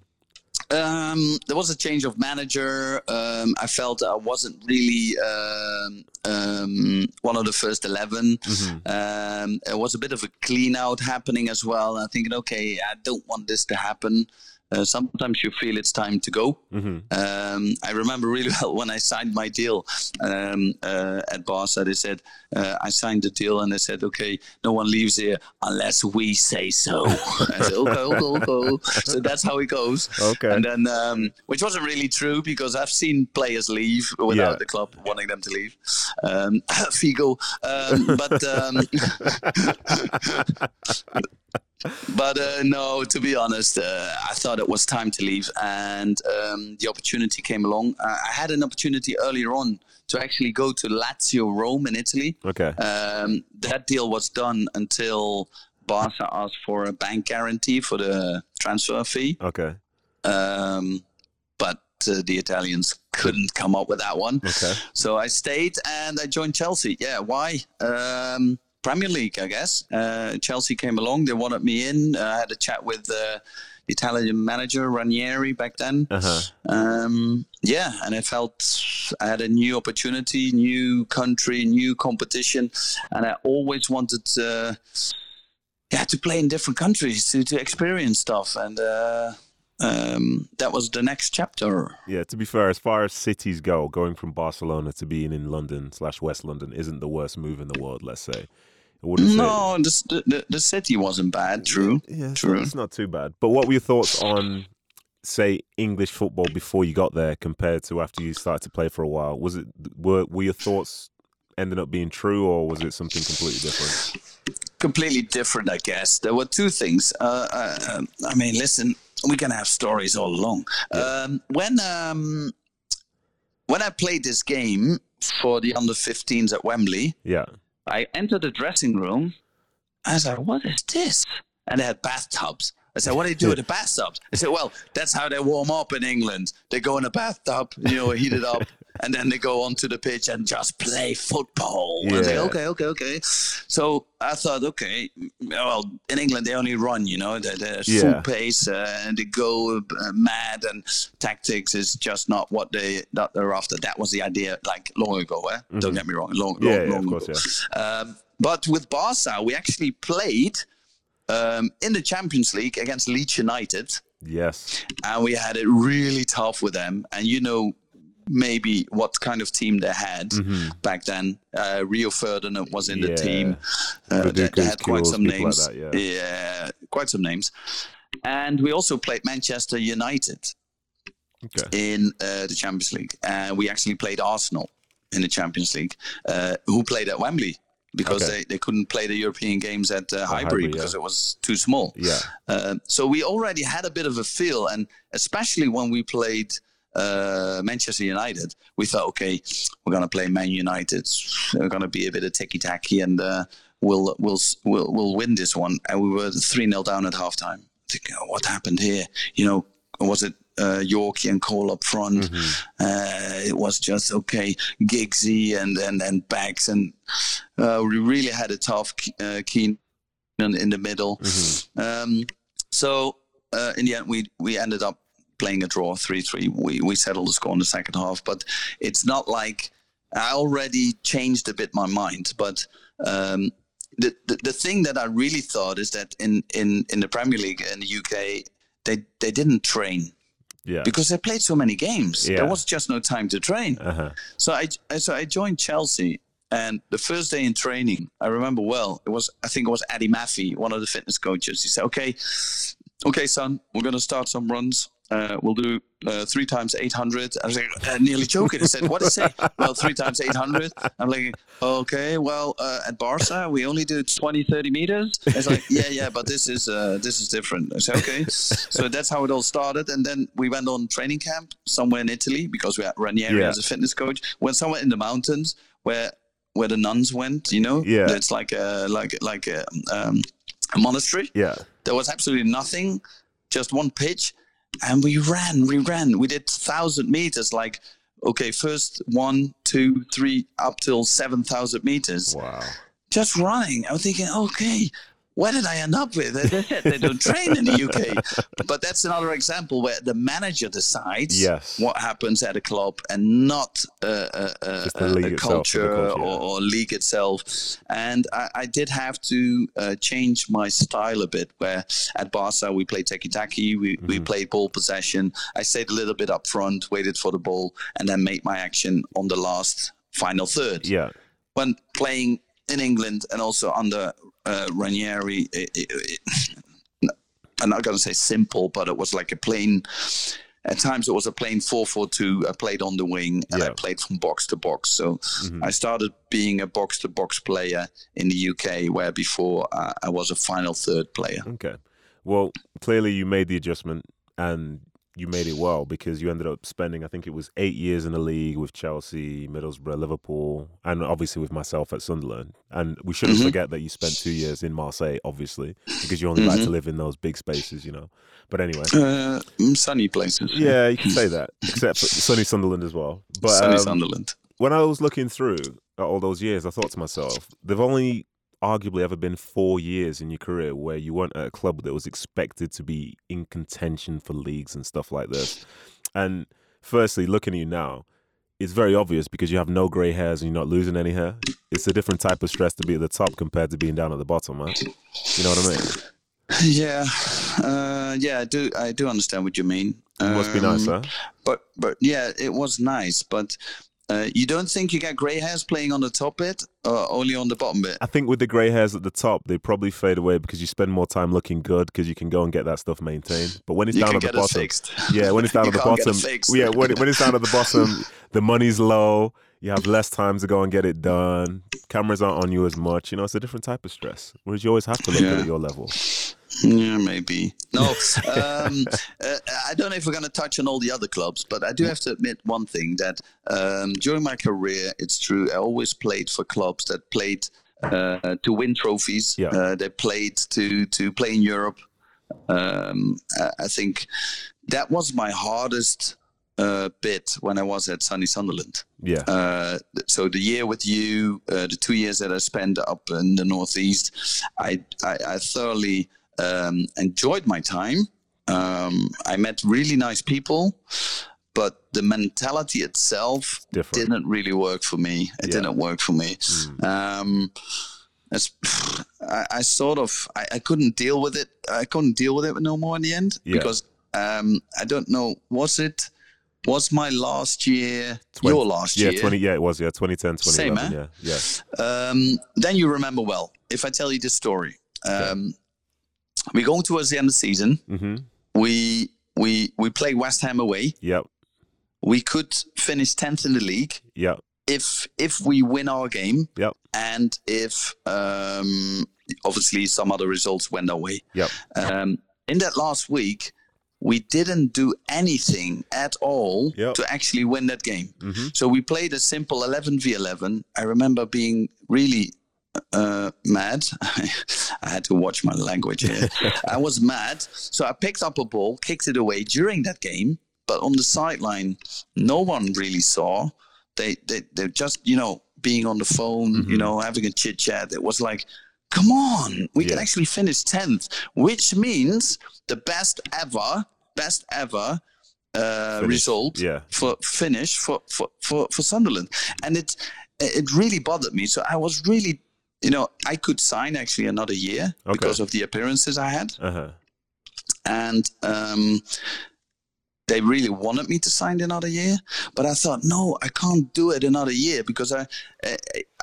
Um, there was a change of manager. Um, I felt I wasn't really um, um, one of the first 11. Um, there was a bit of a clean out happening as well. I'm thinking, okay, I don't want this to happen. Uh, sometimes you feel it's time to go. hmm Um, I remember really well when I signed my deal um, uh, at Barca. They said uh, I signed the deal, and they said, "Okay, no one leaves here unless we say so." I said, "Okay, okay, okay." So that's how it goes. Okay. And then, um, which wasn't really true because I've seen players leave without Yeah. the club wanting them to leave. Um, Figo, um, but. But uh, no, to be honest, uh, I thought it was time to leave, and um, the opportunity came along. Uh, I had an opportunity earlier on to actually go to Lazio Rome in Italy. Okay. Um, that deal was done until Barca asked for a bank guarantee for the transfer fee, Okay. um, but uh, the Italians couldn't come up with that one. Okay. So I stayed and I joined Chelsea. Yeah, why? Um, Premier League, I guess. Uh, Chelsea came along. They wanted me in. Uh, I had a chat with uh, the Italian manager Ranieri back then. Uh huh. Um, yeah, and I felt I had a new opportunity, new country, new competition, and I always wanted to, yeah, to play in different countries, to, to experience stuff, and uh, um, that was the next chapter. Yeah. To be fair, as far as cities go, going from Barcelona to being in London slash West London isn't the worst move in the world. Let's say. I. No, the, the the city wasn't bad. True. Yeah, True. it's not too bad. But what were your thoughts on, say, English football before you got there compared to after you started to play for a while? Was it were were your thoughts ended up being true, or was it something completely different? Completely different, I guess. There were two things. Uh, uh, I mean, listen, we can have stories all along. Um, when um, when I played this game for the under 15s at Wembley, Yeah. I entered the dressing room. I was like, "What is this?" And they had bathtubs. I said, "What do they do with the bathtubs?" I said, "Well, that's how they warm up in England. They go in a bathtub, you know, heat it up, and then they go onto the pitch and just play football." I was like, Yeah. "Okay, okay, okay." So I thought, okay, well, in England they only run, you know, they- they're Yeah. full pace uh, and they go uh, mad, and tactics is just not what they that they're after. That was the idea, like long ago. Eh? Don't get me wrong, long, Mm-hmm. Yeah, long, yeah, long of course, ago. Um, but with Barca, we actually played um, in the Champions League against Leeds United, Yes. and we had it really tough with them. And you know, maybe what kind of team they had back then. Uh, Rio Ferdinand was in the Mm-hmm. Yeah. team. Uh, they, they had quite some people like names. that, yeah. quite some names. And we also played Manchester United Okay. in uh, the Champions League. And we actually played Arsenal in the Champions League, uh, who played at Wembley because Okay. they, they couldn't play the European games at uh, Highbury Highbury, yeah. because it was too small. Yeah. Uh, so we already had a bit of a feel, and especially when we played uh, Manchester United, we thought, okay, we're going to play Man United. We're going to be a bit of ticky tacky, and uh, we'll we'll we'll we'll win this one. And we were three 0 down at halftime. Thinking, oh, what happened here? You know, was it uh, Yorkie and Cole up front? Uh, it was just okay, Giggsy and and and Bags, and uh, we really had a tough uh, Keane in, in the middle. Um, so uh, in the end, we we ended up playing a draw, three three. We we settled the score in the second half, but it's not like I already changed a bit my mind. But um, the, the the thing that I really thought is that in in in the Premier League in the UK, they they didn't train Yeah. because they played so many games. Yeah. There was just no time to train. Uh huh. So I so I joined Chelsea, and the first day in training, I remember well. It was I think it was Eddie Maffey, one of the fitness coaches. He said, "Okay, okay, son, we're going to start some runs. Uh, we'll do uh, three times 800." I was like, uh, nearly joking. I said, "What did he say?" well, three times 800. I'm like, "Okay, well, uh, at Barca we only do 20, 30 meters." I was like, "Yeah, yeah, but this is uh, this is different." I said, "Okay." so that's how it all started, and then we went on training camp somewhere in Italy because we had Ranieri Yeah. as a fitness coach. Went somewhere in the mountains where where the nuns went. You know, Yeah. it's like a like like a, um, a monastery. Yeah. There was absolutely nothing, just one pitch, and we ran, we ran. We did thousand meters, like okay, first one, two, three, up till seven thousand meters, Wow. just running. I was thinking, okay, where did I end up with? They don't train in the UK. But that's another example where the manager decides Yes. what happens at a club and not uh, uh, uh, the a, league itself, the culture culture, or, or league itself. And I, I did have to uh, change my style a bit. Where at Barca we played tiki taki, we, we Mm-hmm. played ball possession. I stayed a little bit up front, waited for the ball, and then made my action on the last final third Yeah. when playing in England and also under uh, Ranieri, it, it, it, I'm not going to say simple, but it was like a plain. At times, it was a plain 4 4 2. I played on the wing and I played from box to box. So Mhm. I started being a box to box player in the UK, where before uh, I was a final third player. Okay. Well, clearly you made the adjustment and you made it well because you ended up spending, I think it was eight years in the league with Chelsea, Middlesbrough, Liverpool, and obviously with myself at Sunderland. And we shouldn't Mhm. forget that you spent two years in Marseille, obviously, because you only like to Mhm. live in those big spaces, you know. But anyway, Uh, mm, sunny places. yeah, you can say that, except for sunny Sunderland as well. But sunny um, Sunderland. when I was looking through all those years, I thought to myself, they've only arguably ever been four years in your career where you weren't at a club that was expected to be in contention for leagues and stuff like this. And firstly, looking at you now, it's very obvious because you have no grey hairs and you're not losing any hair. It's a different type of stress to be at the top compared to being down at the bottom, man. You know what I mean? Yeah, uh, yeah, I do. I do understand what you mean. It must be nice, Um, huh? But but yeah, it was nice. But uh, you don't think you get grey hairs playing on the top bit, or only on the bottom bit? I think with the grey hairs at the top, they probably fade away because you spend more time looking good because you can go and get that stuff maintained. But when it's You down at the bottom. Yeah, when it's down at the can't get it bottom. Yeah, when, it, when it's down at the bottom, the money's low. You have less time to go and get it done. Cameras aren't on you as much. You know, it's a different type of stress. Whereas you always have to look good at your level. Yeah, maybe. No, um, uh, I don't know if we're going to touch on all the other clubs, but I do have to admit one thing that um, during my career, it's true, I always played for clubs that played uh, to win trophies. Yeah. Uh, they played to to play in Europe. Um, I, think that was my hardest uh, bit when I was at Sunny Sunderland. Yeah. Uh, so the year with you, uh, the two years that I spent up in the northeast, I I, I thoroughly um, enjoyed my time. Um, I met really nice people, but the mentality itself Different. didn't really work for me. It Yeah. didn't work for me. Mm. Um, it's, I, I sort of I, I couldn't deal with it. I couldn't deal with it no more in the end Yeah. because um, I don't know. Was it was my last year Twen- your last yeah, year? 20, yeah, it was, yeah, 2010, Same, eh? Yeah, yeah. Um, then you remember well. If I tell you this story, um, we're going towards the end of the season. Mm-hmm. We we we play West Ham away. Yep, We could finish tenth in the league yep, if if we win our game yep, and if um, obviously some other results went our way. yep. Um, in that last week, we didn't do anything at all Yep. to actually win that game. Mm-hmm. So we played a simple 11 v 11. I remember being really uh, mad. I had to watch my language here. I was mad. So I picked up a ball, kicked it away during that game, but on the sideline, no one really saw. They, they, they're just, you know, being on the phone, you Mhm. know, having a chit chat. It was like, come on, we can actually finish 10th, which means the best ever, best ever uh, Finish. result Yeah, for finish for, for, for, for Sunderland. And it it really bothered me. So I was really, you know, I could sign actually another year Okay. because of the appearances I had. uh huh. And um, they really wanted me to sign another year. But I thought, no, I can't do it another year because I,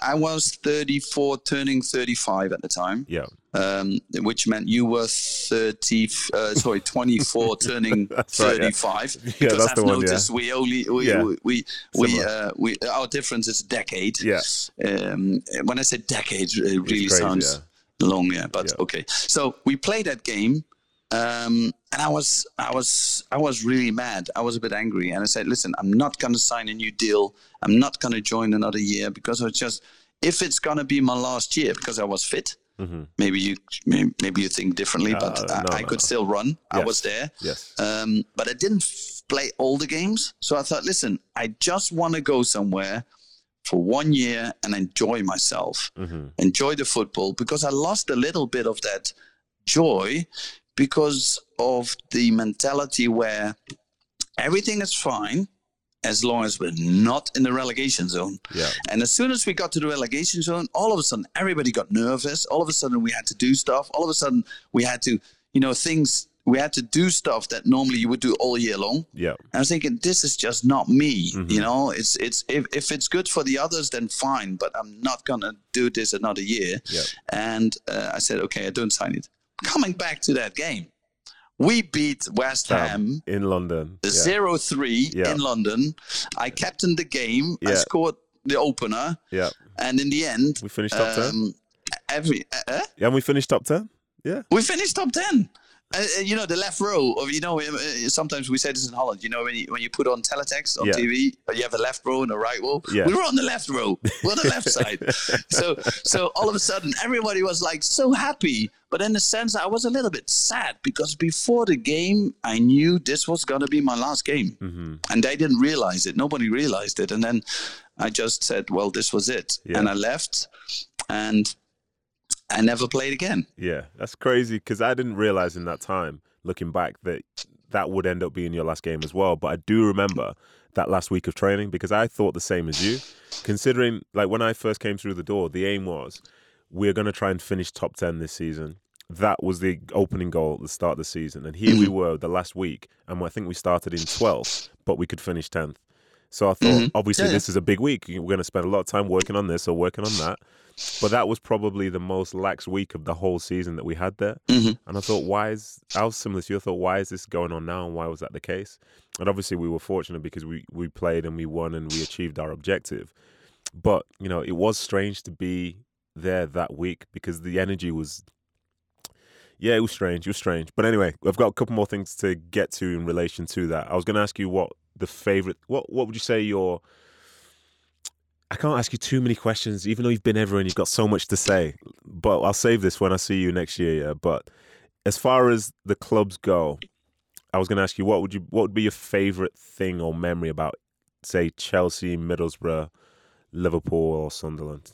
I, was 34, turning 35 at the time. Yeah, Um, which meant you were 30, uh, sorry, 24, turning That's right, yeah. 35. Yeah, because that's I've the one, yeah. noticed we only, we, Yeah. we, we, we, uh, we, our difference is a decade. yeah. Um, when I say decade, it really crazy, sounds long, yeah. But Yeah. okay, so we play that game, um, and I was, I was, I was really mad. I was a bit angry, and I said, "Listen, I'm not going to sign a new deal. I'm not going to join another year because I was just, if it's going to be my last year, because I was fit." Mm-hmm. Maybe you, maybe, maybe you think differently, but Uh, I, no, I could no. still run. I was there. Yes. Um, but I didn't f- play all the games. So I thought, listen, I just want to go somewhere for one year and enjoy myself, hmm enjoy the football because I lost a little bit of that joy because of the mentality where everything is fine as long as we're not in the relegation zone. Yeah. And as soon as we got to the relegation zone, all of a sudden everybody got nervous. All of a sudden we had to do stuff. All of a sudden we had to, you know, things. We had to do stuff that normally you would do all year long. Yeah. And I was thinking, this is just not me. Mhm. You know, it's it's if, if it's good for the others, then fine. But I'm not gonna do this another year. Yeah. And uh, I said, okay, I don't sign it. Coming back to that game, we beat West Ham. In London. Yeah. zero three Yeah. in London. I captained the game. I Yeah. scored the opener, Yeah. and in the end, We finished top 10. um, every uh, Yeah, and we finished top 10. Yeah. we finished top ten. Uh, uh, you know the left row of you know uh, uh, sometimes we say this in Holland. You know when you when you put on teletext on Yeah. TV, uh, you have a left row and a right row. Yeah. We were on the left row. We're on the left side. So so all of a sudden everybody was like so happy. But in a sense, I was a little bit sad because before the game, I knew this was gonna be my last game, hmm and they didn't realize it. Nobody realized it, and then I just said, "Well, this was it," Yeah. and I left, and I never played again. Yeah. That's crazy because I didn't realize in that time, looking back, that that would end up being your last game as well. But I do remember that last week of training because I thought the same as you. Considering, like, when I first came through the door, the aim was we're going to try and finish top 10 this season. That was the opening goal at the start of the season. And here we mm-hmm. were the last week, and I think we started in 12th, but we could finish 10th. So I thought, Mhm. obviously, Yeah, yeah. this is a big week. We're going to spend a lot of time working on this or working on that. But that was probably the most lax week of the whole season that we had there. Mhm. And I thought, why is I was similar to you. I thought, why is this going on now, and why was that the case? And obviously, we were fortunate because we we played and we won and we achieved our objective. But you know, it was strange to be there that week because the energy was. Yeah, it was strange. It was strange. But anyway, I've got a couple more things to get to in relation to that. I was going to ask you what the favorite. What What would you say your I can't ask you too many questions, even though you've been everywhere and you've got so much to say. But I'll save this when I see you next year. Yeah. But as far as the clubs go, I was going to ask you what would you what would be your favorite thing or memory about, say, Chelsea, Middlesbrough, Liverpool, or Sunderland?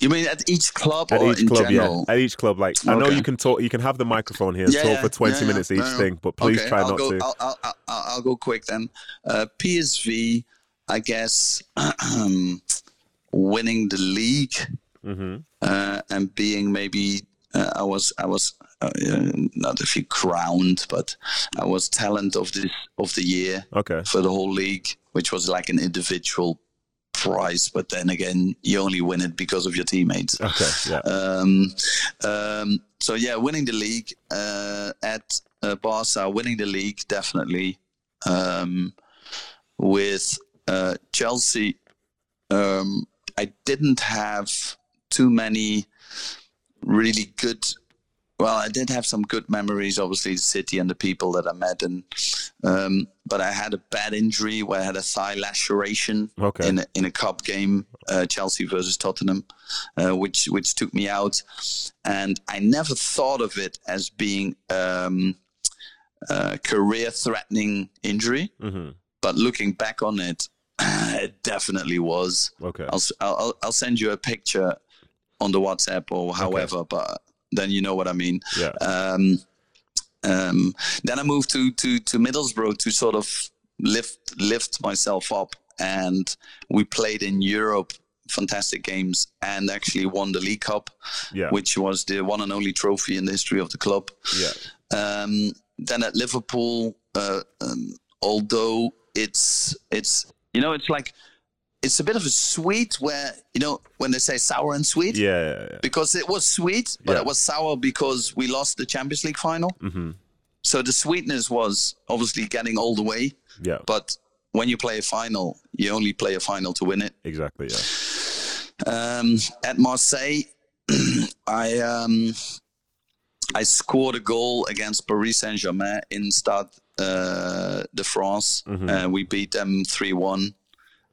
You mean at each club At or each in club, general? yeah. At each club, like I know you can talk, you can have the microphone here and Yeah, talk yeah, for twenty yeah, minutes each No, thing, but please okay, try I'll not go, to. I'll, I'll, I'll, I'll go quick then. Uh, PSV, I guess, winning the league hmm uh, and being maybe uh, I was I was uh, uh, not if you crowned, but I was talent of this of the year Okay. for the whole league, which was like an individual prize. But then again, you only win it because of your teammates. Okay. Yeah. Um, um, so yeah, winning the league uh, at uh, Barca, winning the league definitely. Um, with uh, Chelsea, um, I didn't have too many really good. Well, I did have some good memories, obviously the city and the people that I met, and um, but I had a bad injury where I had a thigh laceration Okay. in a, in a cup game, uh, Chelsea versus Tottenham, uh, which which took me out, and I never thought of it as being um, a career-threatening injury. hmm But looking back on it, it definitely was. Okay. I'll, I'll I'll- I'll send you a picture on the WhatsApp or however, but then you know what I mean. Yeah. Um, um, then I moved to, to, to Middlesbrough to sort of lift lift myself up, and we played in Europe, fantastic games, and actually won the League Cup, Yeah. which was the one and only trophy in the history of the club. Yeah. Um, then at Liverpool, uh, um, although it's it's you know it's like it's a bit of a sweet where you know when they say sour and sweet Yeah. Yeah. yeah. because it was sweet, but Yeah. it was sour because we lost the Champions League final. hmm So the sweetness was obviously getting all the way, Yeah. but when you play a final, you only play a final to win it. Exactly. Yeah. Um, at Marseille, I um, I scored a goal against Paris Saint Germain in Stade uh, de France. Mhm. Uh, we beat them three one.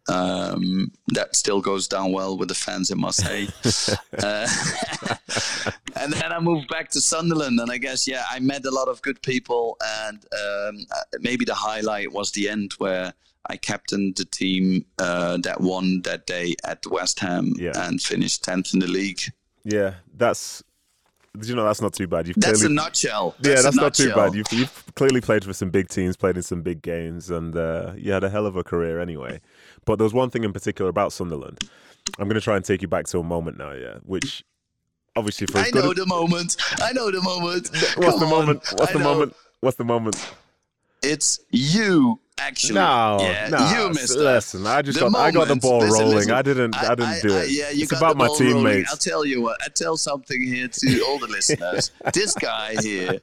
Um, that still goes down well with the fans in Marseille. uh, and then I moved back to Sunderland, and I guess yeah, I met a lot of good people, and um, uh, maybe the highlight was the end where I captained the team uh, that won that day at West Ham Yeah. and finished tenth in the league. Yeah, that's. Did you know that's not too bad? You've That's clearly, a nutshell. yeah, that's not too bad. You've, you've clearly played for some big teams, played in some big games, and uh, you had a hell of a career anyway. But there was one thing in particular about Sunderland. I'm going to try and take you back to a moment now, yeah, which obviously for I good know the moment. I know the moment. what's Come the on. moment? What's I the know. moment? What's the moment? It's you, actually. No, yeah, no. you, Mister. Listen, I just got, I got the ball listen, rolling. listen. I didn't, I, didn't do it. yeah, you it's got about the my ball rolling. teammates. I'll tell you what. I tell something here to all the listeners. This guy here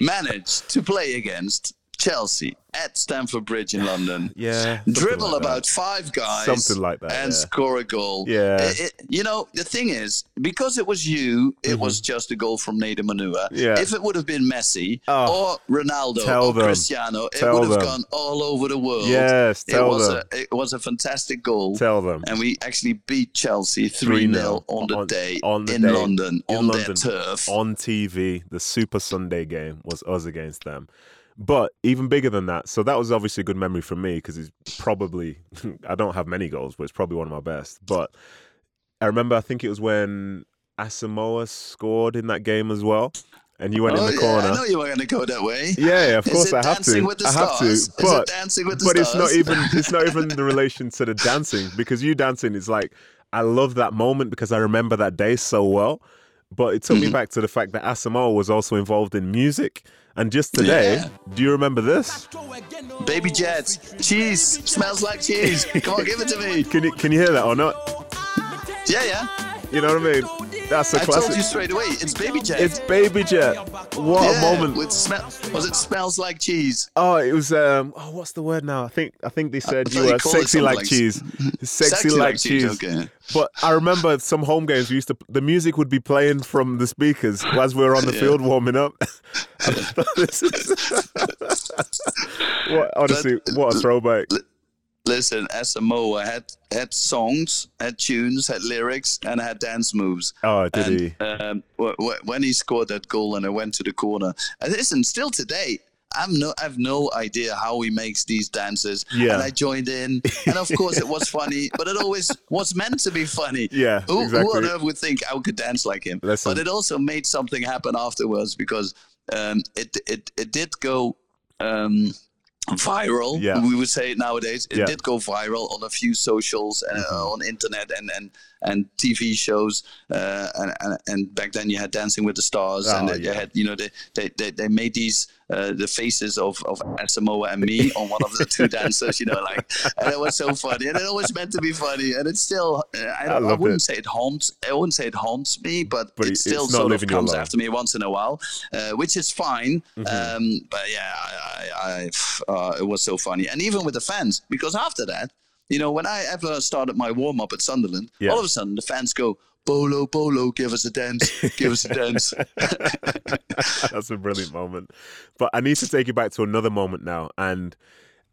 managed to play against Chelsea at Stamford Bridge in London. Yeah, Dribble like that. about five guys, Something like that, and yeah. score a goal. Yeah. It- it- you know the thing is because it was you, it was just a goal from Nedum Onuoha. Mm-hmm. Yeah. If it would have been Messi Oh, or Ronaldo or them. Cristiano, it Tell would have them. gone all over the world. Yes, it tell was them. a it was a fantastic goal. Tell them. and we actually beat Chelsea 3 0 on the day on the in day, London in on London, their turf. on TV. The Super Sunday game was us against them. But even bigger than that, so that was obviously a good memory for me because it's probably I don't have many goals, but it's probably one of my best. But I remember, I think it was when Asamoah scored in that game as well, and you went oh, in the yeah, corner. I know you were going to go that way. Yeah, yeah, of Is course it I have to. with the I have to, it but the but it's not even it's not even the relation to the dancing because you dancing is like I love that moment because I remember that day so well. But it took Mm-hmm. me back to the fact that Asamoah was also involved in music. And just today, Yeah. do you remember this? Baby Jets, cheese smells like cheese. Come on, give it to me. Can you can you hear that or not? Yeah, yeah. You know what I mean? That's a I told you straight away. It's Baby Jet. It's Baby Jet. What yeah, a moment! Smell, was it smells like cheese? Oh, it was. Um, oh, what's the word now? I think. I think they said I you were sexy like like- cheese. Sexy, like, cheese. Okay. But I remember some home games we used to. The music would be playing from the speakers as we were on the Yeah. field warming up. I thought this is- what, honestly, what a throwback! Listen, Asamoah had had songs, had tunes, had lyrics, and had dance moves. Oh, did and, he? Um, wh- wh- when he scored that goal and I went to the corner, and listen, still today, I'm no, I have no idea how he makes these dances. Yeah. And I joined in, and of course it was funny, but it always was meant to be funny. Yeah, Who, who on earth would think I could dance like him? Listen. But it also made something happen afterwards because um, it it it did go. Um, viral Yeah. we would say it nowadays it Yeah. did go viral on a few socials and uh, on internet and and and tv shows uh, and, and and back then you had dancing with the stars and Oh, they, yeah. they had you know they they, they, they made these uh, the faces of of Asamoah and me on one of the two dancers you know like and it was so funny and it always meant to be funny and it's still I, I I wouldn't it. say it haunts I wouldn't say it haunts me but, But it still sort of comes after me once in a while uh, which is fine Mm-hmm. um, but yeah I, uh, it was so funny and even with the fans because after that you know when I ever started my warm up at Sunderland Yeah. all of a sudden the fans go Bolo, Bolo, give us a dance, give us a dance. That's a brilliant moment. But I need to take you back to another moment now. And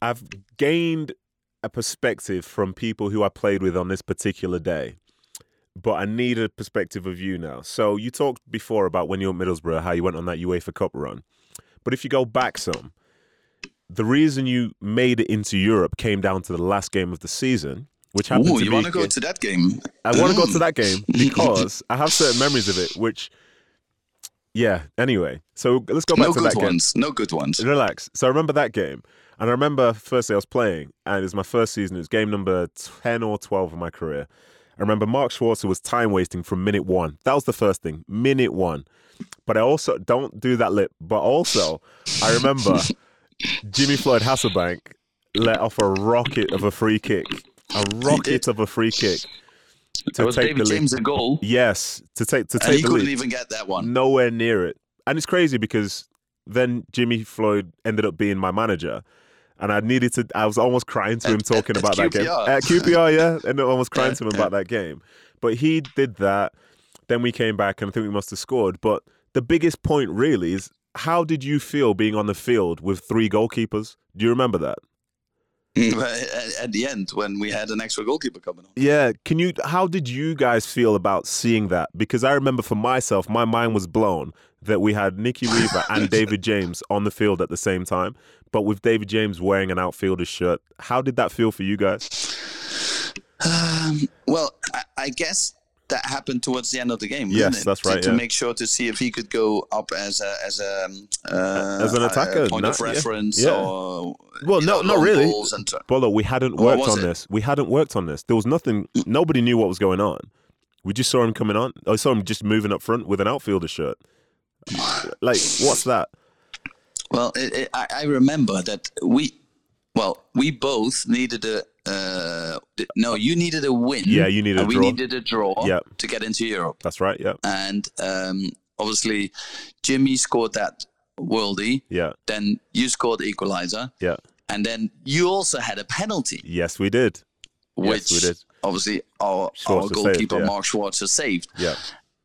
I've gained a perspective from people who I played with on this particular day. But I need a perspective of you now. So you talked before about when you were at Middlesbrough, how you went on that UEFA Cup run. But if you go back some, the reason you made it into Europe came down to the last game of the season, which happened Ooh, to you want to go to that game? I want to go to that game because I have certain memories of it, which, yeah. Anyway, so let's go back No to good that game. ones. No good ones. Relax. So I remember that game, and I remember firstly I was playing, and it was my first season. It was game number ten or twelve of my career. I remember Mark Schwarzer was time wasting from minute one. That was the first thing, minute one. But I also don't do that lip. But also, I remember Jimmy Floyd Hasselbaink let off a rocket of a free kick, a rocket of a free kick That to was take David the lead. James a goal, Yes, to take to take. and take he the couldn't lead. even get that one. Nowhere near it. And it's crazy because then Jimmy Floyd ended up being my manager. And I needed to, I was almost crying to him At- talking at about that game. QPR. At QPR, yeah. And I almost crying to him about that game. But he did that. Then we came back and I think we must have scored. But the biggest point really is how did you feel being on the field with three goalkeepers? Do you remember that? At, at the end, when we had an extra goalkeeper coming on. Yeah, can you? How did you guys feel about seeing that? Because I remember for myself, my mind was blown that we had Nicky Weaver and David James on the field at the same time, but with David James wearing an outfielder's shirt. How did that feel for you guys? Um, well, I, I guess that happened towards the end of the game. Yes, that's To- right, To, yeah. make sure to see if he could go up as a as a um, uh, As an attacker, a point no, of reference, yeah. or Well, no, know, not really. balls and tr- Bolo, we hadn't worked on it? this. We hadn't worked on this. There was nothing. Nobody knew what was going on. We just saw him coming on. I saw him just moving up front with an outfielder shirt. Like, what's that? Well, it, it, I, I remember that we, well, we both needed a. Uh, no, you needed a win. Yeah, you needed a and we needed a draw Yep. to get into Europe. That's right. Yeah, And um, obviously, Jimmy scored that worldie. yeah, Then you scored the equalizer, yeah. and then you also had a penalty, Yes, we did. which Yes, we did. obviously our, Schwarzer our saved, goalkeeper yeah. Mark Schwarzer saved. Yeah,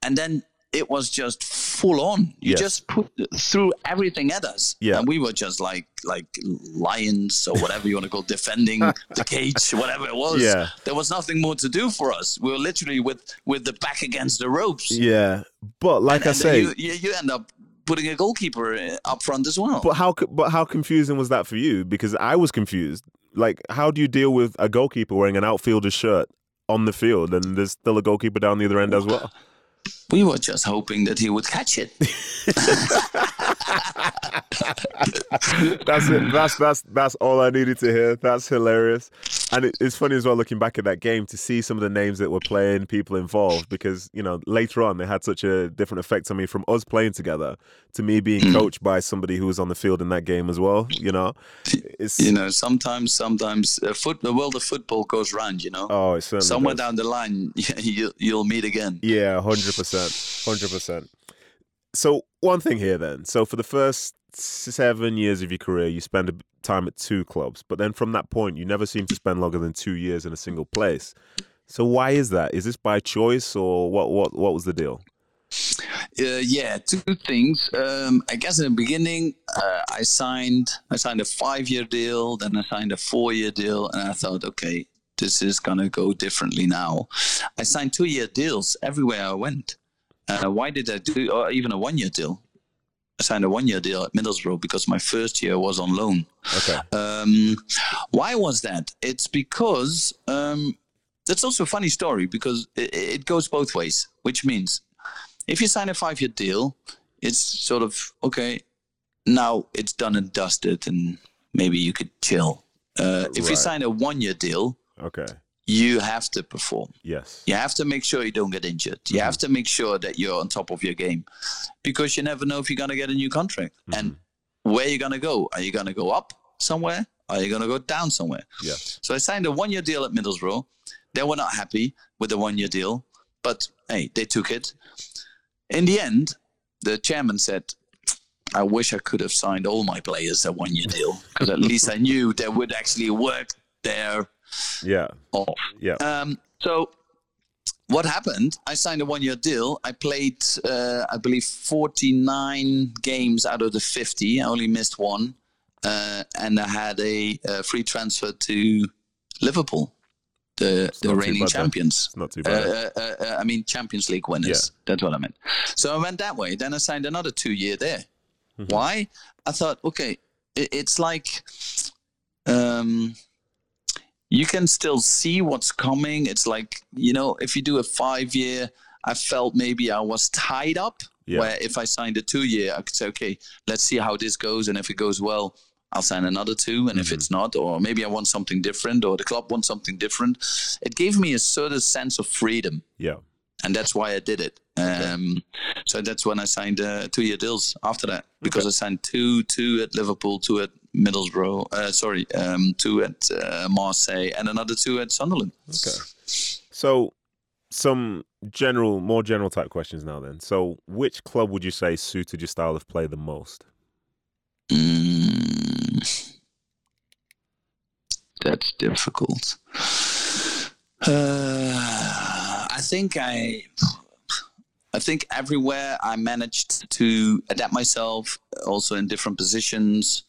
and then it was just full on. You Yes. just put threw everything at us, Yeah. and we were just like like lions or whatever you want to call, defending the cage, whatever it was. Yeah. there was nothing more to do for us. We were literally with with the back against the ropes. yeah. But like I and say, you, you you end up putting a goalkeeper up front as well. But how? But how confusing was that for you? Because I was confused. Like, how do you deal with a goalkeeper wearing an outfielder's shirt on the field, and there's still a goalkeeper down the other end as well? we were just hoping that he would catch it. That's it. That's that's that's all I needed to hear. That's hilarious, and it, it's funny as well looking back at that game to see some of the names that were playing, people involved, because you know later on they had such a different effect on me from us playing together to me being coached by somebody who was on the field in that game as well. You know, it's you know, sometimes sometimes uh, foot, the world of football goes round. You know, oh, it certainly somewhere does. down the line you, you'll meet again. Yeah, hundred percent, hundred percent. So one thing here, then. So for the first seven years of your career, you spend time at two clubs, but then from that point, you never seem to spend longer than two years in a single place. So why is that? Is this by choice, or what? What? What was the deal? Uh, yeah, two things. Um, I guess in the beginning, uh, I signed I signed a five year deal, then I signed a four year deal, and I thought, okay, this is gonna go differently now. I signed two year deals everywhere I went. Uh, why did I do or even a one year deal? I signed a one year deal at Middlesbrough because my first year was on loan. Okay. Um, why was that? It's because um, that's also a funny story because it, it goes both ways, which means if you sign a five year deal, it's sort of okay, now it's done and dusted, and maybe you could chill. Uh, if you sign a one year deal, Okay. you have to perform. Yes. You have to make sure you don't get injured. You mm-hmm. have to make sure that you're on top of your game because you never know if you're going to get a new contract mm-hmm. and where you're going to go. Are you going to go up somewhere? Are you going to go down somewhere? Yeah. So I signed a one year deal at Middlesbrough. They were not happy with the one year deal, but hey, they took it. In the end, the chairman said, I wish I could have signed all my players a one year deal because at least I knew they would actually work their Yeah. off. Yeah. Um, so what happened? I signed a one-year deal. I played, uh, I believe, 49 games out of the 50. I only missed one, uh, and I had a, uh free transfer to Liverpool, the the reigning champions. Not too Uh, bad. uh, uh, uh, I mean, Champions League winners. That's what I meant. So I went that way. Then I signed another two-year there. Mm-hmm. Why? I thought, okay, it, it's like. Um, you can still see what's coming. It's like, you know, if you do a five year, I felt maybe I was tied up. Yeah. Where if I signed a two year, I could say, okay, let's see how this goes. And if it goes well, I'll sign another two. And if it's mm-hmm. not, or maybe I want something different, or the club wants something different, it gave me a sort of sense of freedom. yeah. And that's why I did it. Um, so that's when I signed uh, two year deals after that, because I signed two, two at Liverpool, two at Middlesbrough, uh, sorry, um, two at uh, Marseille, and another two at Sunderland. Okay. So, some general, more general type questions now. Then, so which club would you say suited your style of play the most? Mm, that's difficult. Uh, think I, I think everywhere I managed to adapt myself, also in different positions.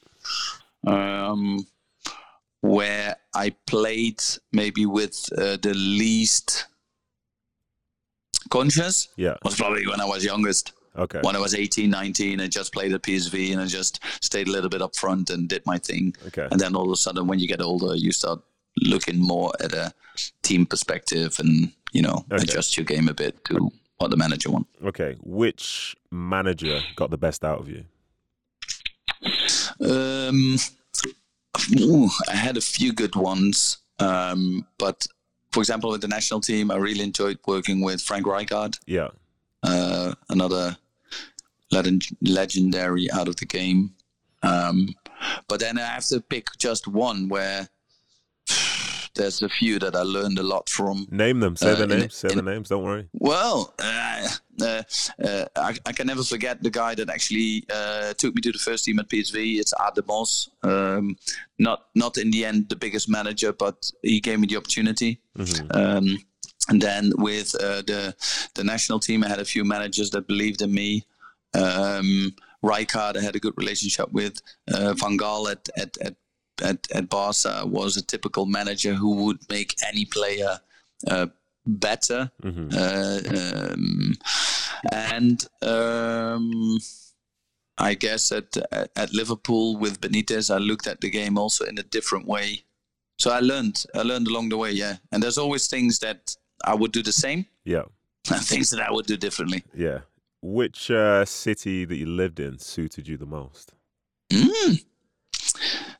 Um, where I played maybe with uh, the least conscious Yeah. was probably when I was youngest. Okay. When I was 18, 19, I just played at PSV and I just stayed a little bit up front and did my thing. Okay. And then all of a sudden, when you get older, you start looking more at a team perspective and, you know, Okay. adjust your game a bit to what the manager wants. Okay. Which manager got the best out of you? Um, ooh, I had a few good ones, um, but for example, with the national team, I really enjoyed working with Frank Rijkaard, Yeah. uh, another legend, legendary out of the game. Um, but then I have to pick just one where there's a few that I learned a lot from. Name them. Say Uh, the names. Say the names. Don't worry. Well, uh, uh, uh, I, I can never forget the guy that actually uh, took me to the first team at PSV. It's Aad de Mos. Um, not not in the end the biggest manager, but he gave me the opportunity. Um, and then with uh, the the national team, I had a few managers that believed in me. Um, Rijkaard, I had a good relationship with. Uh, Van Gaal at at at at, at Barca was a typical manager who would make any player uh, better. Uh, um, and um, I guess at at Liverpool with Benitez, I looked at the game also in a different way. So I learned, I learned along the way, yeah. And there's always things that I would do the same, Yeah. and things that I would do differently. Yeah. Which uh, city that you lived in suited you the most? Mm.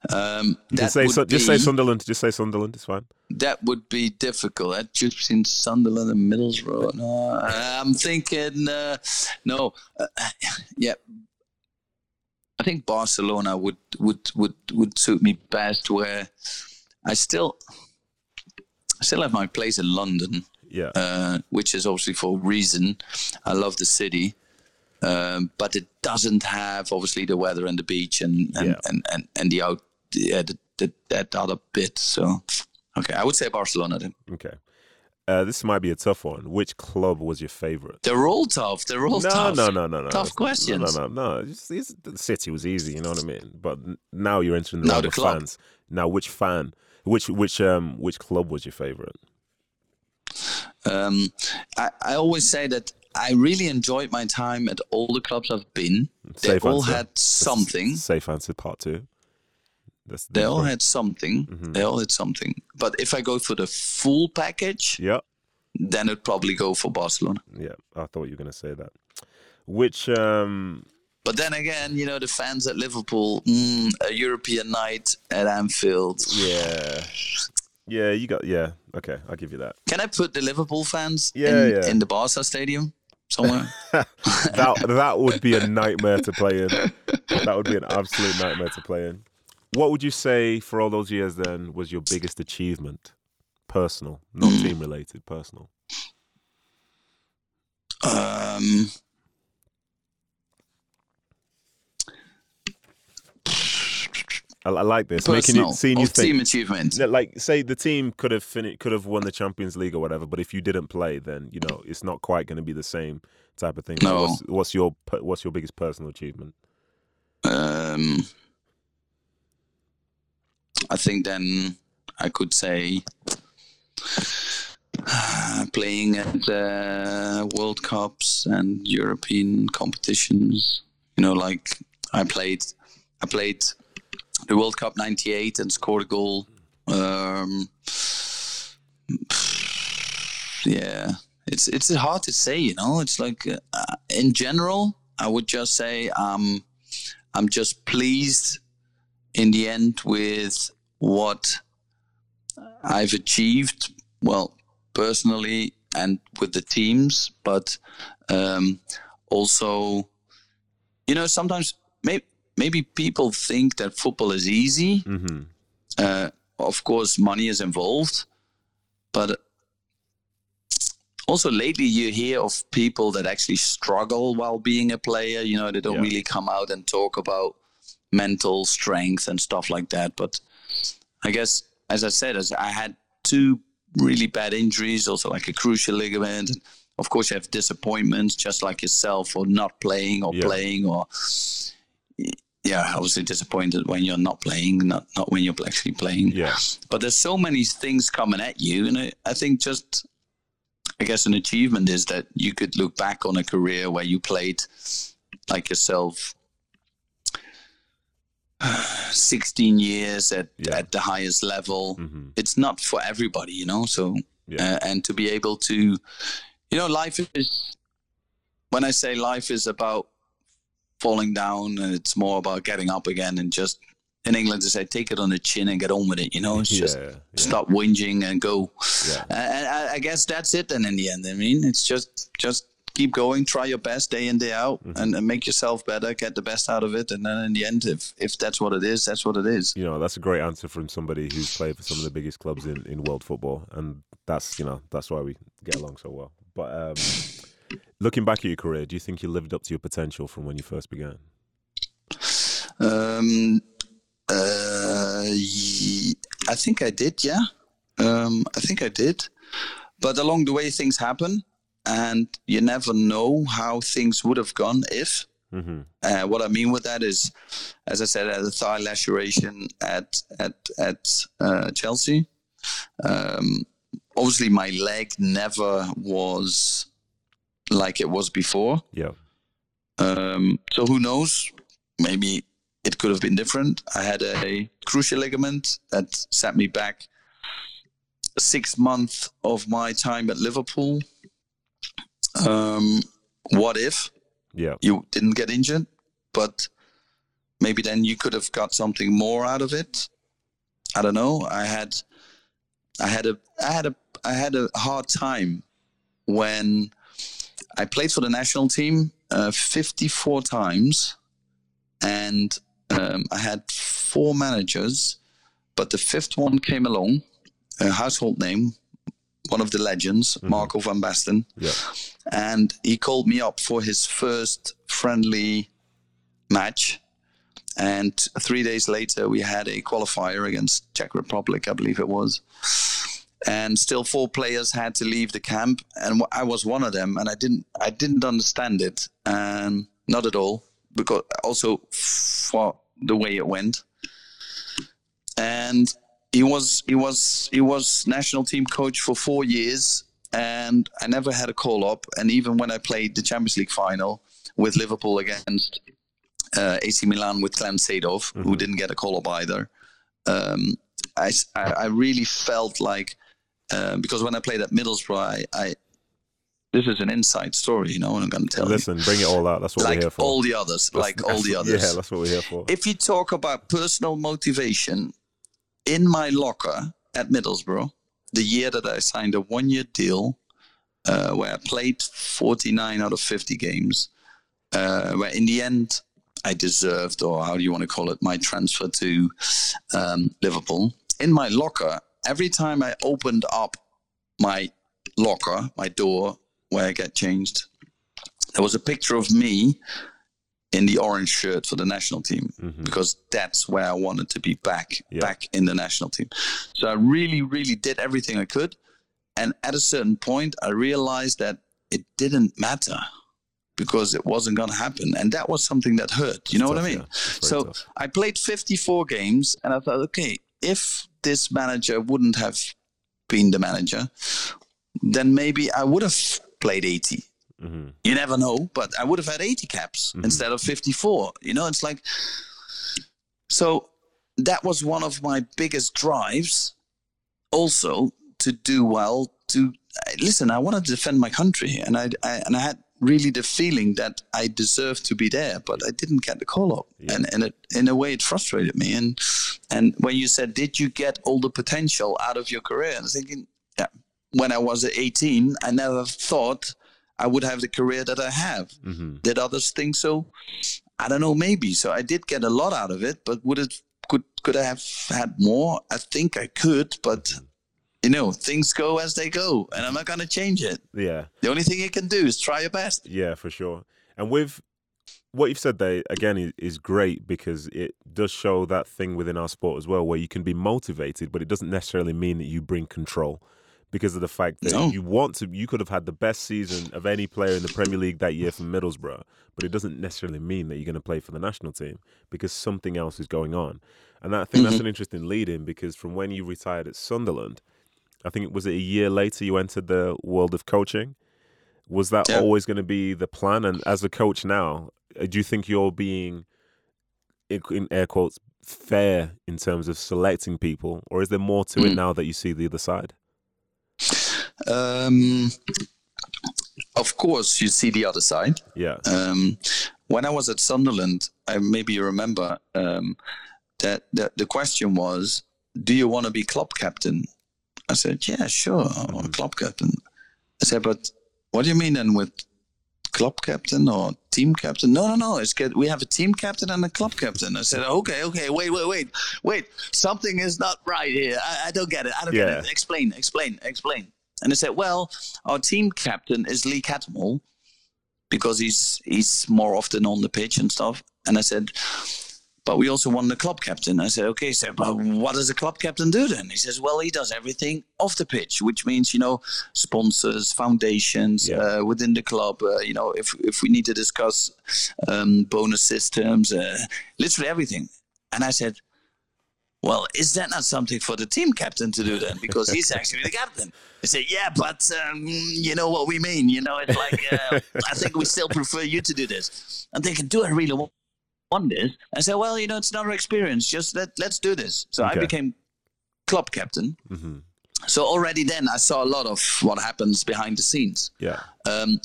Um, can say just say Sunderland. Just say Sunderland. It's fine. That would be difficult. I'd choose between Sunderland and Middlesbrough. No, I'm thinking, uh, no, uh, yeah. I think Barcelona would, would would would suit me best. Where I still, I still have my place in London, Yeah. uh, which is obviously for a reason. I love the city, um, but it doesn't have obviously the weather and the beach and and Yeah. and, and, and the out yeah, the, the, that other bit. So okay, I would say Barcelona. Then okay. Uh, this might be a tough one. Which club was your favorite? they're all tough. They're all No, tough. no, no, no, no. Tough It's- questions. No, no, no. Just, it's, the city was easy. You know what I mean? But now you're entering the Now the of club. fans. Now, which fan? Which which um which club was your favorite? Um, I, I always say that I really enjoyed my time at all the clubs I've been. They Safe all answer. had something. Safe answer part two. That's They all had something. Mm-hmm. They all had something. But if I go for the full package, Yeah, then it'd probably go for Barcelona. yeah. I thought you were gonna say that. Which um But then again, you know, the fans at Liverpool, mm, a European night at Anfield. yeah yeah you got yeah okay I'll give you that. Can I put the Liverpool fans Yeah, in, yeah. in the Barca stadium somewhere? that that would be a nightmare to play in. That would be an absolute nightmare to play in. What would you say for all those years then was your biggest achievement? Personal, not team related, personal. um, I, I like this. Making personal you seeing you of team think achievement. Like say the team could have finished could have won the Champions League or whatever, but if you didn't play, then you know it's not quite going to be the same type of thing. No. What's, what's your what's your biggest personal achievement? Um, I think then I could say playing at uh, World Cups and European competitions. You know, like I played, I played the World Cup '98 and scored a goal. Um, yeah, it's it's hard to say. You know, it's like uh, in general, I would just say um, I'm just pleased in the end with what I've achieved. Well, personally and with the teams, but um, also, you know, sometimes maybe maybe people think that football is easy. hmm Uh, of course, money is involved, but also lately you hear of people that actually struggle while being a player. You know, they don't Yeah. really come out and talk about mental strength and stuff like that. But I guess, as I said, as I had two really bad injuries, also like a crucial ligament. And of course, you have disappointments, just like yourself, or not playing or Yeah. playing or yeah, obviously disappointed when you're not playing, not not when you're actually playing. Yes. But there's so many things coming at you, and I, I think just, I guess, an achievement is that you could look back on a career where you played, like yourself, 16 years at Yeah. at the highest level. hmm It's not for everybody, you know. So, Yeah. uh, and to be able to, you know, life is. When I say life is about falling down, and it's more about getting up again, and just in England they say take it on the chin and get on with it. You know, it's just yeah. stop whinging and go. Yeah. And I, I guess that's it. Then in the end, I mean, it's just just keep going, try your best day in day out, Mm-hmm. and, and make yourself better, get the best out of it, and then in the end, if if that's what it is, that's what it is. You know, that's a great answer from somebody who's played for some of the biggest clubs in, in world football, and that's you know that's why we get along so well. But um, looking back at your career, do you think you lived up to your potential from when you first began? Um, uh, I think I did, yeah. Um, I think I did. But along the way, things happen, and you never know how things would have gone if. hmm Uh, what I mean with that is, as I said, I had a thigh laceration at at at uh, Chelsea. Um, obviously, my leg never was like it was before. Yeah. Um, so who knows? Maybe it could have been different. I had a cruciate ligament that set me back six months of my time at Liverpool. Um, what if Yeah. you didn't get injured? But maybe then you could have got something more out of it. I don't know. I had, I had a, I had a, I had a hard time when I played for the national team uh, 54 times, and um, I had four managers, but the fifth one came along, a household name, one of the legends, Marco van Basten, Yeah. and he called me up for his first friendly match. And three days later, we had a qualifier against Czech Republic, I believe it was. And still, four players had to leave the camp, and I was one of them. And I didn't, I didn't understand it, um, not at all, because also for the way it went. And he was, he was, he was national team coach for four years, and I never had a call up. And even when I played the Champions League final with Liverpool against uh, AC Milan with Clarence Seedorf, who didn't get a call up either, um, I- I really felt like uh, because when I played at Middlesbrough, I, I this is an inside story, you know, what I'm going to tell you. Listen, bring it all out. That's what you. we're here for. all the others, like all the That's- others. Yeah, that's what we're here for. If you talk about personal motivation, in my locker at Middlesbrough, the year that I signed a one year deal uh, where I played 49 out of 50 games, uh, where in the end I deserved, or how do you want to call it, my transfer to um, Liverpool. In my locker, every time I opened up my locker, my door where I get changed, there was a picture of me in the orange shirt for the national team Mhm. because that's where I wanted to be back, Yeah. back in the national team. So I really, really did everything I could. And at a certain point, I realized that it didn't matter because it wasn't going to happen. And that was something that hurt. You know what I mean? yeah. So tough. I played 54 games and I thought, okay, if this manager wouldn't have been the manager, then maybe I would have played 80 Mhm. you never know, but I would have had 80 caps Mhm. instead of 54. You know, it's like, so that was one of my biggest drives also to do well. To listen, I wanted to defend my country, and I, I and I had really the feeling that I deserved to be there, but I didn't get the call up, Yeah. and and it, in a way it frustrated me. And and when you said, "Did you get all the potential out of your career?" I was thinking, yeah. When I was 18, I never thought I would have the career that I have. Mhm. Did others think so? I don't know, maybe. So I did get a lot out of it, but would it could could I have had more? I think I could, but you know, things go as they go, and I'm not gonna change it. Yeah. The only thing you can do is try your best. Yeah, for sure. And with what you've said there, again, is, great because it does show that thing within our sport as well, where you can be motivated, but it doesn't necessarily mean that you bring control. because of the fact that No. you want to. You could have had the best season of any player in the Premier League that year for Middlesbrough, but it doesn't necessarily mean that you're going to play for the national team because something else is going on. And I think mm-hmm. that's an interesting lead in because from when you retired at Sunderland, I think it was it a year later you entered the world of coaching. Was that Yeah. always going to be the plan? And as a coach now, uh, do you think you're being, in air quotes, fair in terms of selecting people, or is there more to it Mm. now that you see the other side? Um, of course, you see the other side. Yeah, Um, when I was at Sunderland, I, maybe you remember um, that, that the question was, "Do you want to be club captain?" I said, "Yeah, sure, I want Mhm. club captain." I said, "But what do you mean then with club captain or team captain?" No, no, no. It's good. We have a team captain and a club captain. I said, "Okay, okay. Wait, wait, wait, wait. Something is not right here. I, I don't get it. I don't Yeah. get it. Explain, explain, explain." And I said, "Well, our team captain is Lee Cattermole." because he's he's more often on the pitch and stuff. And I said, but we also want the club captain. I said, okay, so but what does the club captain do then? He says, well, he does everything off the pitch, which means you know sponsors, foundations Yeah. uh, within the club. Uh, you know, if if we need to discuss um, bonus systems, uh, literally everything. And I said. Well, is that not something for the team captain to do then? Because he's actually the captain. He said, "Yeah, but um, you know what we mean. You know, it's like uh, I think we still prefer you to do this." I'm thinking, "Do I really wa- want this?" I said, "Well, you know, it's another experience. Just let let's do this." So I became club captain. hmm So already then I saw a lot of what happens behind the scenes. yeah, Um,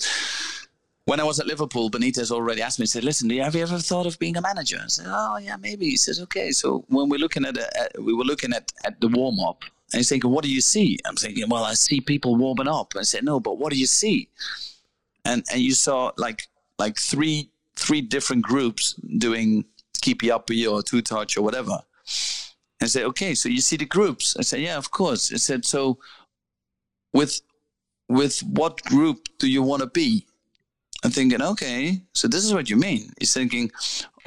when I was at Liverpool, Benitez already asked me. He said, "Listen, have you ever thought of being a manager?" I said, "Oh yeah, maybe." He says, "Okay." So when we're looking at, a, at we were looking at at the warm up, and he's thinking, "What do you see?" I'm thinking, "Well, I see people warming up." I said, "No, but what do you see?" And and you saw like like three three different groups doing keepy uppy or two touch or whatever. And I said, "Okay, so you see the groups?" I said, "Yeah, of course." I said, "So with with what group do you want to be?" I'm thinking, okay, so this is what you mean. He's thinking,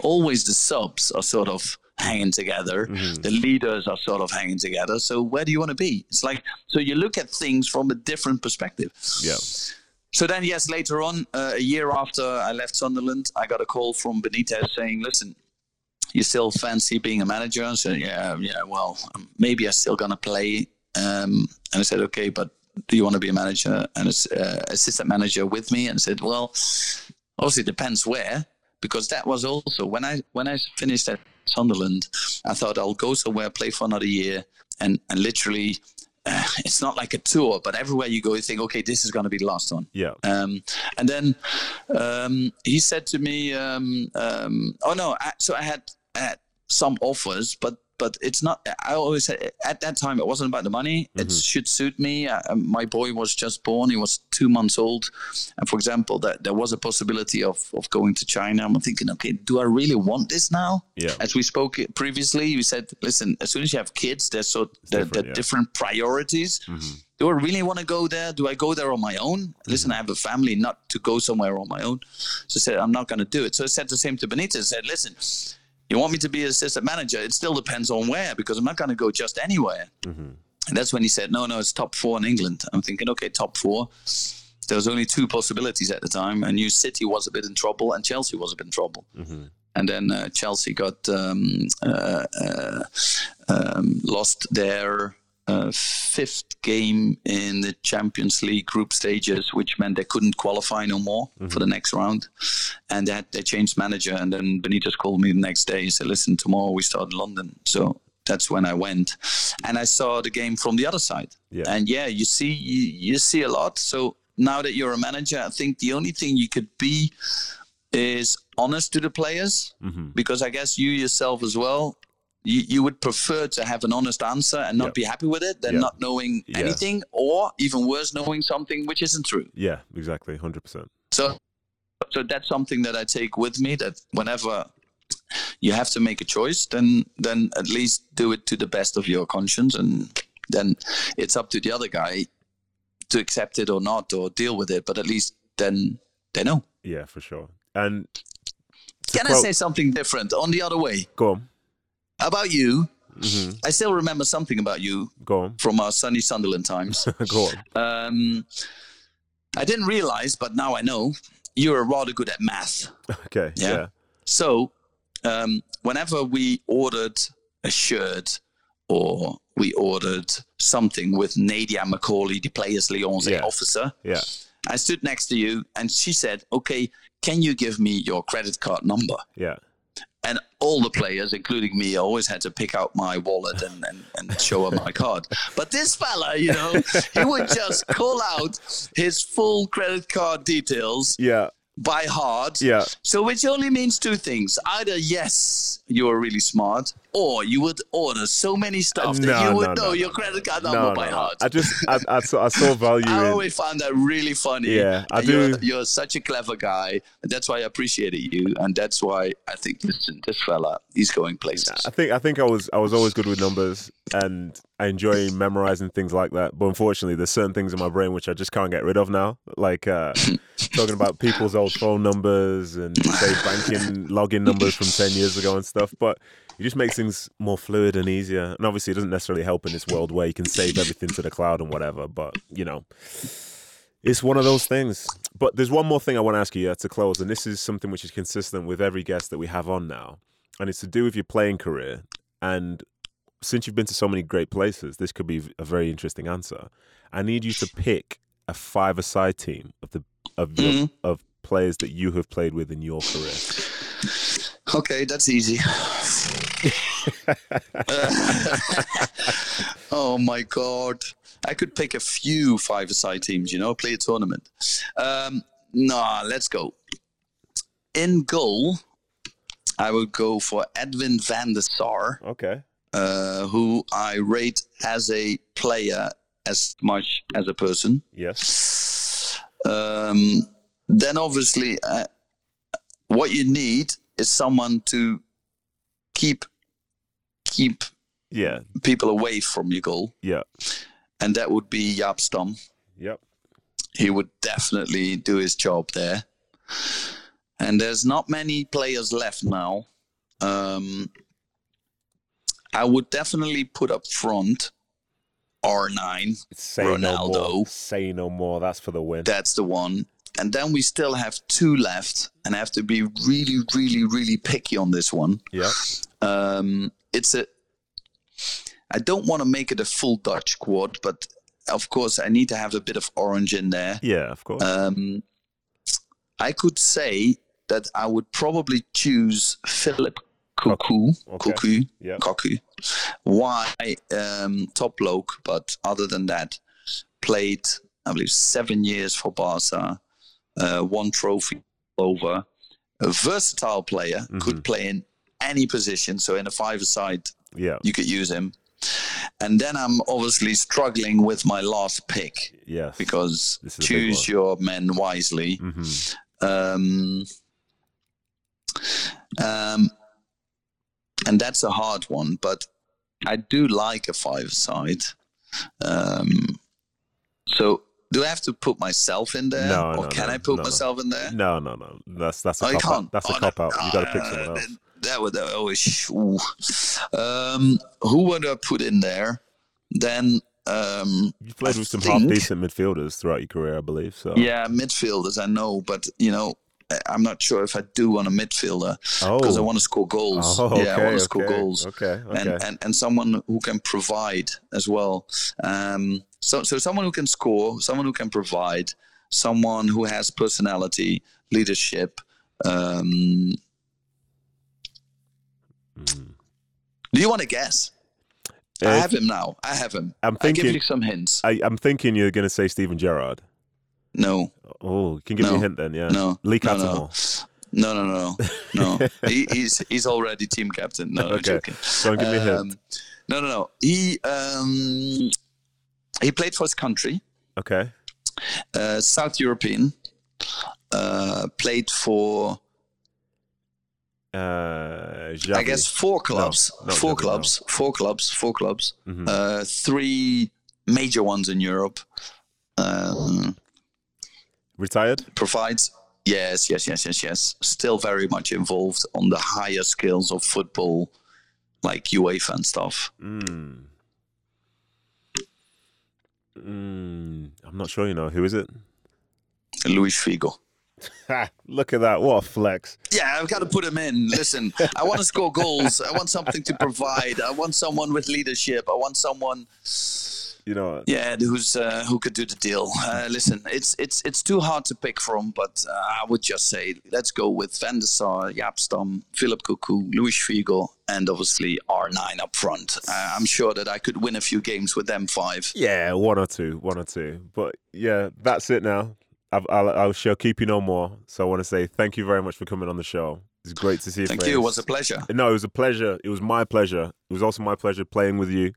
always the subs are sort of hanging together, Mhm. the leaders are sort of hanging together. So where do you want to be? It's like, so you look at things from a different perspective. yeah, So then, yes, later on, uh, a year after I left Sunderland, I got a call from Benitez saying, listen, you still fancy being a manager? I said, yeah, yeah, well, um, maybe I'm still to play. Um, and I said, okay, but do you want to be a manager and as uh, assistant manager with me? And I said, well, obviously it depends where, because that was also when I when I finished at Sunderland, I thought I'll go somewhere, play for another year, and and literally. Uh, it's not like a tour, but everywhere you go, you think, okay, this is going to be the last one. yeah, Um, and then um, he said to me, um, um, "Oh no!" I, so I had, I had some offers, but but it's not. I always said at that time it wasn't about the money. It Mhm. should suit me. Uh, my boy was just born; he was two months old, and for example, that there was a possibility of of going to China. I'm thinking, okay, do I really want this now? yeah, As we spoke previously, you said, listen, as soon as you have kids, there's so there, different, there yeah. different priorities hmm do I really want to go there? Do I go there on my own? Listen, I have a family, not to go somewhere on my own. So I said, I'm not going to do it. So I said the same to Benitez. I said, listen, you want me to be assistant manager? It still depends on where, because I'm not going to go just anywhere. hmm And that's when he said, no, no, it's top four in England. I'm thinking, okay, top four. There was only two possibilities at the time. I knew City was a bit in trouble and Chelsea was a bit in trouble. hmm And then uh, Chelsea got um, uh, uh, um, lost their uh, fifth game in the Champions League group stages, which meant they couldn't qualify no more for the next round. And they, had, they changed manager. And then Benitez called me the next day. and said, "Listen, tomorrow we start in London." So that's when I went, and I saw the game from the other side. Yeah. And yeah, you see, you, you see a lot. So now that you're a manager, I think the only thing you could be is honest to the players hmm because I guess you yourself as well, you, you would prefer to have an honest answer and not Yeah. be happy with it than Yeah. not knowing Yeah. anything, or even worse, knowing something which isn't true. Yeah, exactly, hundred percent. So, so that's something that I take with me. That whenever you have to make a choice, then then at least do it to the best of your conscience, and then it's up to the other guy to accept it or not, or deal with it. But at least then they know. Yeah, for sure. And Can I say something different on the other way? Go on. About you? Mhm. I still remember something about you Go on. from our sunny Sunderland times. Go on. um, I didn't realize, but now I know you're rather good at math. Okay. Yeah. Yeah. So, um, whenever we ordered a shirt or we ordered something with Nadia Macaulay, the Players Liaison Yeah. officer, Yeah. I stood next to you and she said, Okay, can you give me your credit card number? Yeah. And all the players, including me, always had to pick out my wallet and, and, and show her my card. But this fella, you know, he would just call out his full credit card details Yeah. by heart. Yeah. So, which only means two things: either yes, you are really smart, or you would order so many stuff that No, you would no, know no, your credit card number by heart. I just I, I, saw, I saw value I in always found that really funny. Yeah, I And You're, do. you're such a clever guy, and that's why I appreciated you, and that's why I think this this fella he's going places. I think I think I was I was always good with numbers and I enjoy memorizing things like that. But unfortunately, there's certain things in my brain which I just can't get rid of now, like uh, talking about people's old phone numbers and say banking login numbers from ten years ago and stuff. But it just makes things more fluid and easier. And obviously, it doesn't necessarily help in this world where you can save everything to the cloud and whatever. But you know. It's one of those things. But there's one more thing I want to ask you to close, and this is something which is consistent with every guest that we have on now, and it's to do with your playing career. And since you've been to so many great places, this could be a very interesting answer. I need you to pick a five-a-side team of the of your, Mhm. of players that you have played with in your career. Okay, that's easy. oh my god. I could pick a few five-a-side teams, you know, play a tournament. Um, nah, let's go. In goal, I would go for Edwin van der Sar, Okay. uh, who I rate as a player as much as a person. Yes. Um, then obviously, uh, what you need is someone to keep keep Yeah. people away from your goal, Yeah. and that would be Jaap Stam. Yep. He would definitely do his job there. And there's not many players left now. Um, I would definitely put up front R9. Say no. Ronaldo. Say no more. That's for the win. That's the one. And then we still have two left, and I have to be really, really, really picky on this one. Yeah. Um, it's a. I don't want to make it a full Dutch quad, but of course I need to have a bit of orange in there. Yeah. Of course. Um, I could say that I would probably choose Philip Cocu. Okay. Cocu. yeah. Cocu. Why um, top bloke, but other than that, played I believe seven years for Barca, uh, one trophy over. A versatile player, Mm-hmm. could play in any position. So in a five-a-side, Yeah. you could use him. And then I'm obviously struggling with my last pick Yes. because This is a big choose your men wisely. hmm Um, um, and that's a hard one, but I do like a five side. Um, so do I have to put myself in there, No, or no, can no, I put no, myself in there? No, no, no. That's that's a Oh, I cop can't. out. That's a Oh, cop out. You got to Oh, pick someone no, else. That, would always. Um, who would I put in there? Then um, You've played I with some half decent midfielders throughout your career, I believe. So yeah, midfielders I know, but you know. I'm not sure if I do want a midfielder Oh. because I want to score goals. Oh, yeah, I want to score goals. Okay. Okay. and, and and someone who can provide as well. Um, so so someone who can score, someone who can provide, someone who has personality, leadership. Um, Mm. do you want to guess? I have him now. I have him. I'm I give thinking. you some hints. I, I'm thinking you're going to say Steven Gerrard. No, Oh, you can give me a hint then, yeah. no, Lee no, Cattermole. no, no, no, no, no. he, he's he's already team captain. No, I'm Okay. joking. And give me a hint. Um, no, no, no. He um, he played for his country. Okay. uh, South European, uh, played for Uh, I guess four clubs, not four Xavi, no. clubs, four clubs, four clubs, Mhm. uh, three major ones in Europe. Um, Retired? provides yes, yes, yes, yes, yes. Still very much involved on the higher skills of football. like UEFA and stuff. Mm. Mm. I'm not sure. You know who is it? Luis Figo. Look at that! What a flex! Yeah, I've got to put him in. Listen, I want to score goals. I want something to provide. I want someone with leadership. I want someone You know, Yeah, who's uh, who could do the deal? Uh, listen, it's it's it's too hard to pick from, but uh, I would just say let's go with Van der Sar, Jaap Stam, Philip Cocu, Luis Figo, and obviously R9 up front. Uh, I'm sure that I could win a few games with them five. yeah, one or two, one or two. But yeah, that's it now. I've, I'll, I shall keep you no more. So I want to say thank you very much for coming on the show. It's great to see you. Thank you. It was a pleasure. No, it was a pleasure. It was my pleasure. It was also my pleasure playing with you,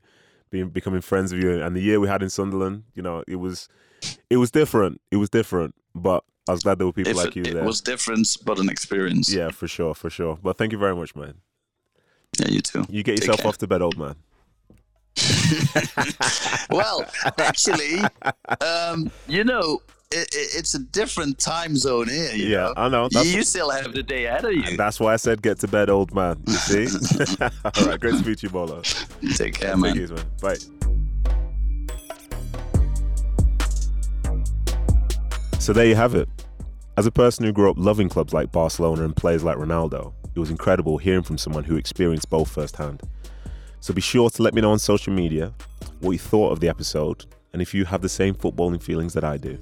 being becoming friends with you. And the year we had in Sunderland, you know, it was it was different. It was different. But I was glad there were people If like you it, it was different, but an experience. Yeah, for sure, for sure. But thank you very much, man. Yeah, you too. You get Take yourself care. off to bed, old man. well, actually, um, you know, it, it, it's a different time zone here. You Yeah, know? I know. That's, you still have the day ahead of you. that's why I said get to bed, old man. You see? All right, great to meet you, Bolo. Take care, Take man. it easy, man. Bye. So there you have it. As a person who grew up loving clubs like Barcelona and players like Ronaldo, it was incredible hearing from someone who experienced both firsthand. So be sure to let me know on social media what you thought of the episode and if you have the same footballing feelings that I do.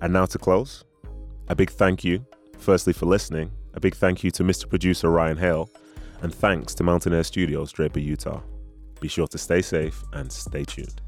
And now to close, a big thank you, firstly for listening, a big thank you to Mr. Producer Ryan Hale, and thanks to Mountain Air Studios, Draper, Utah. Be sure to stay safe and stay tuned.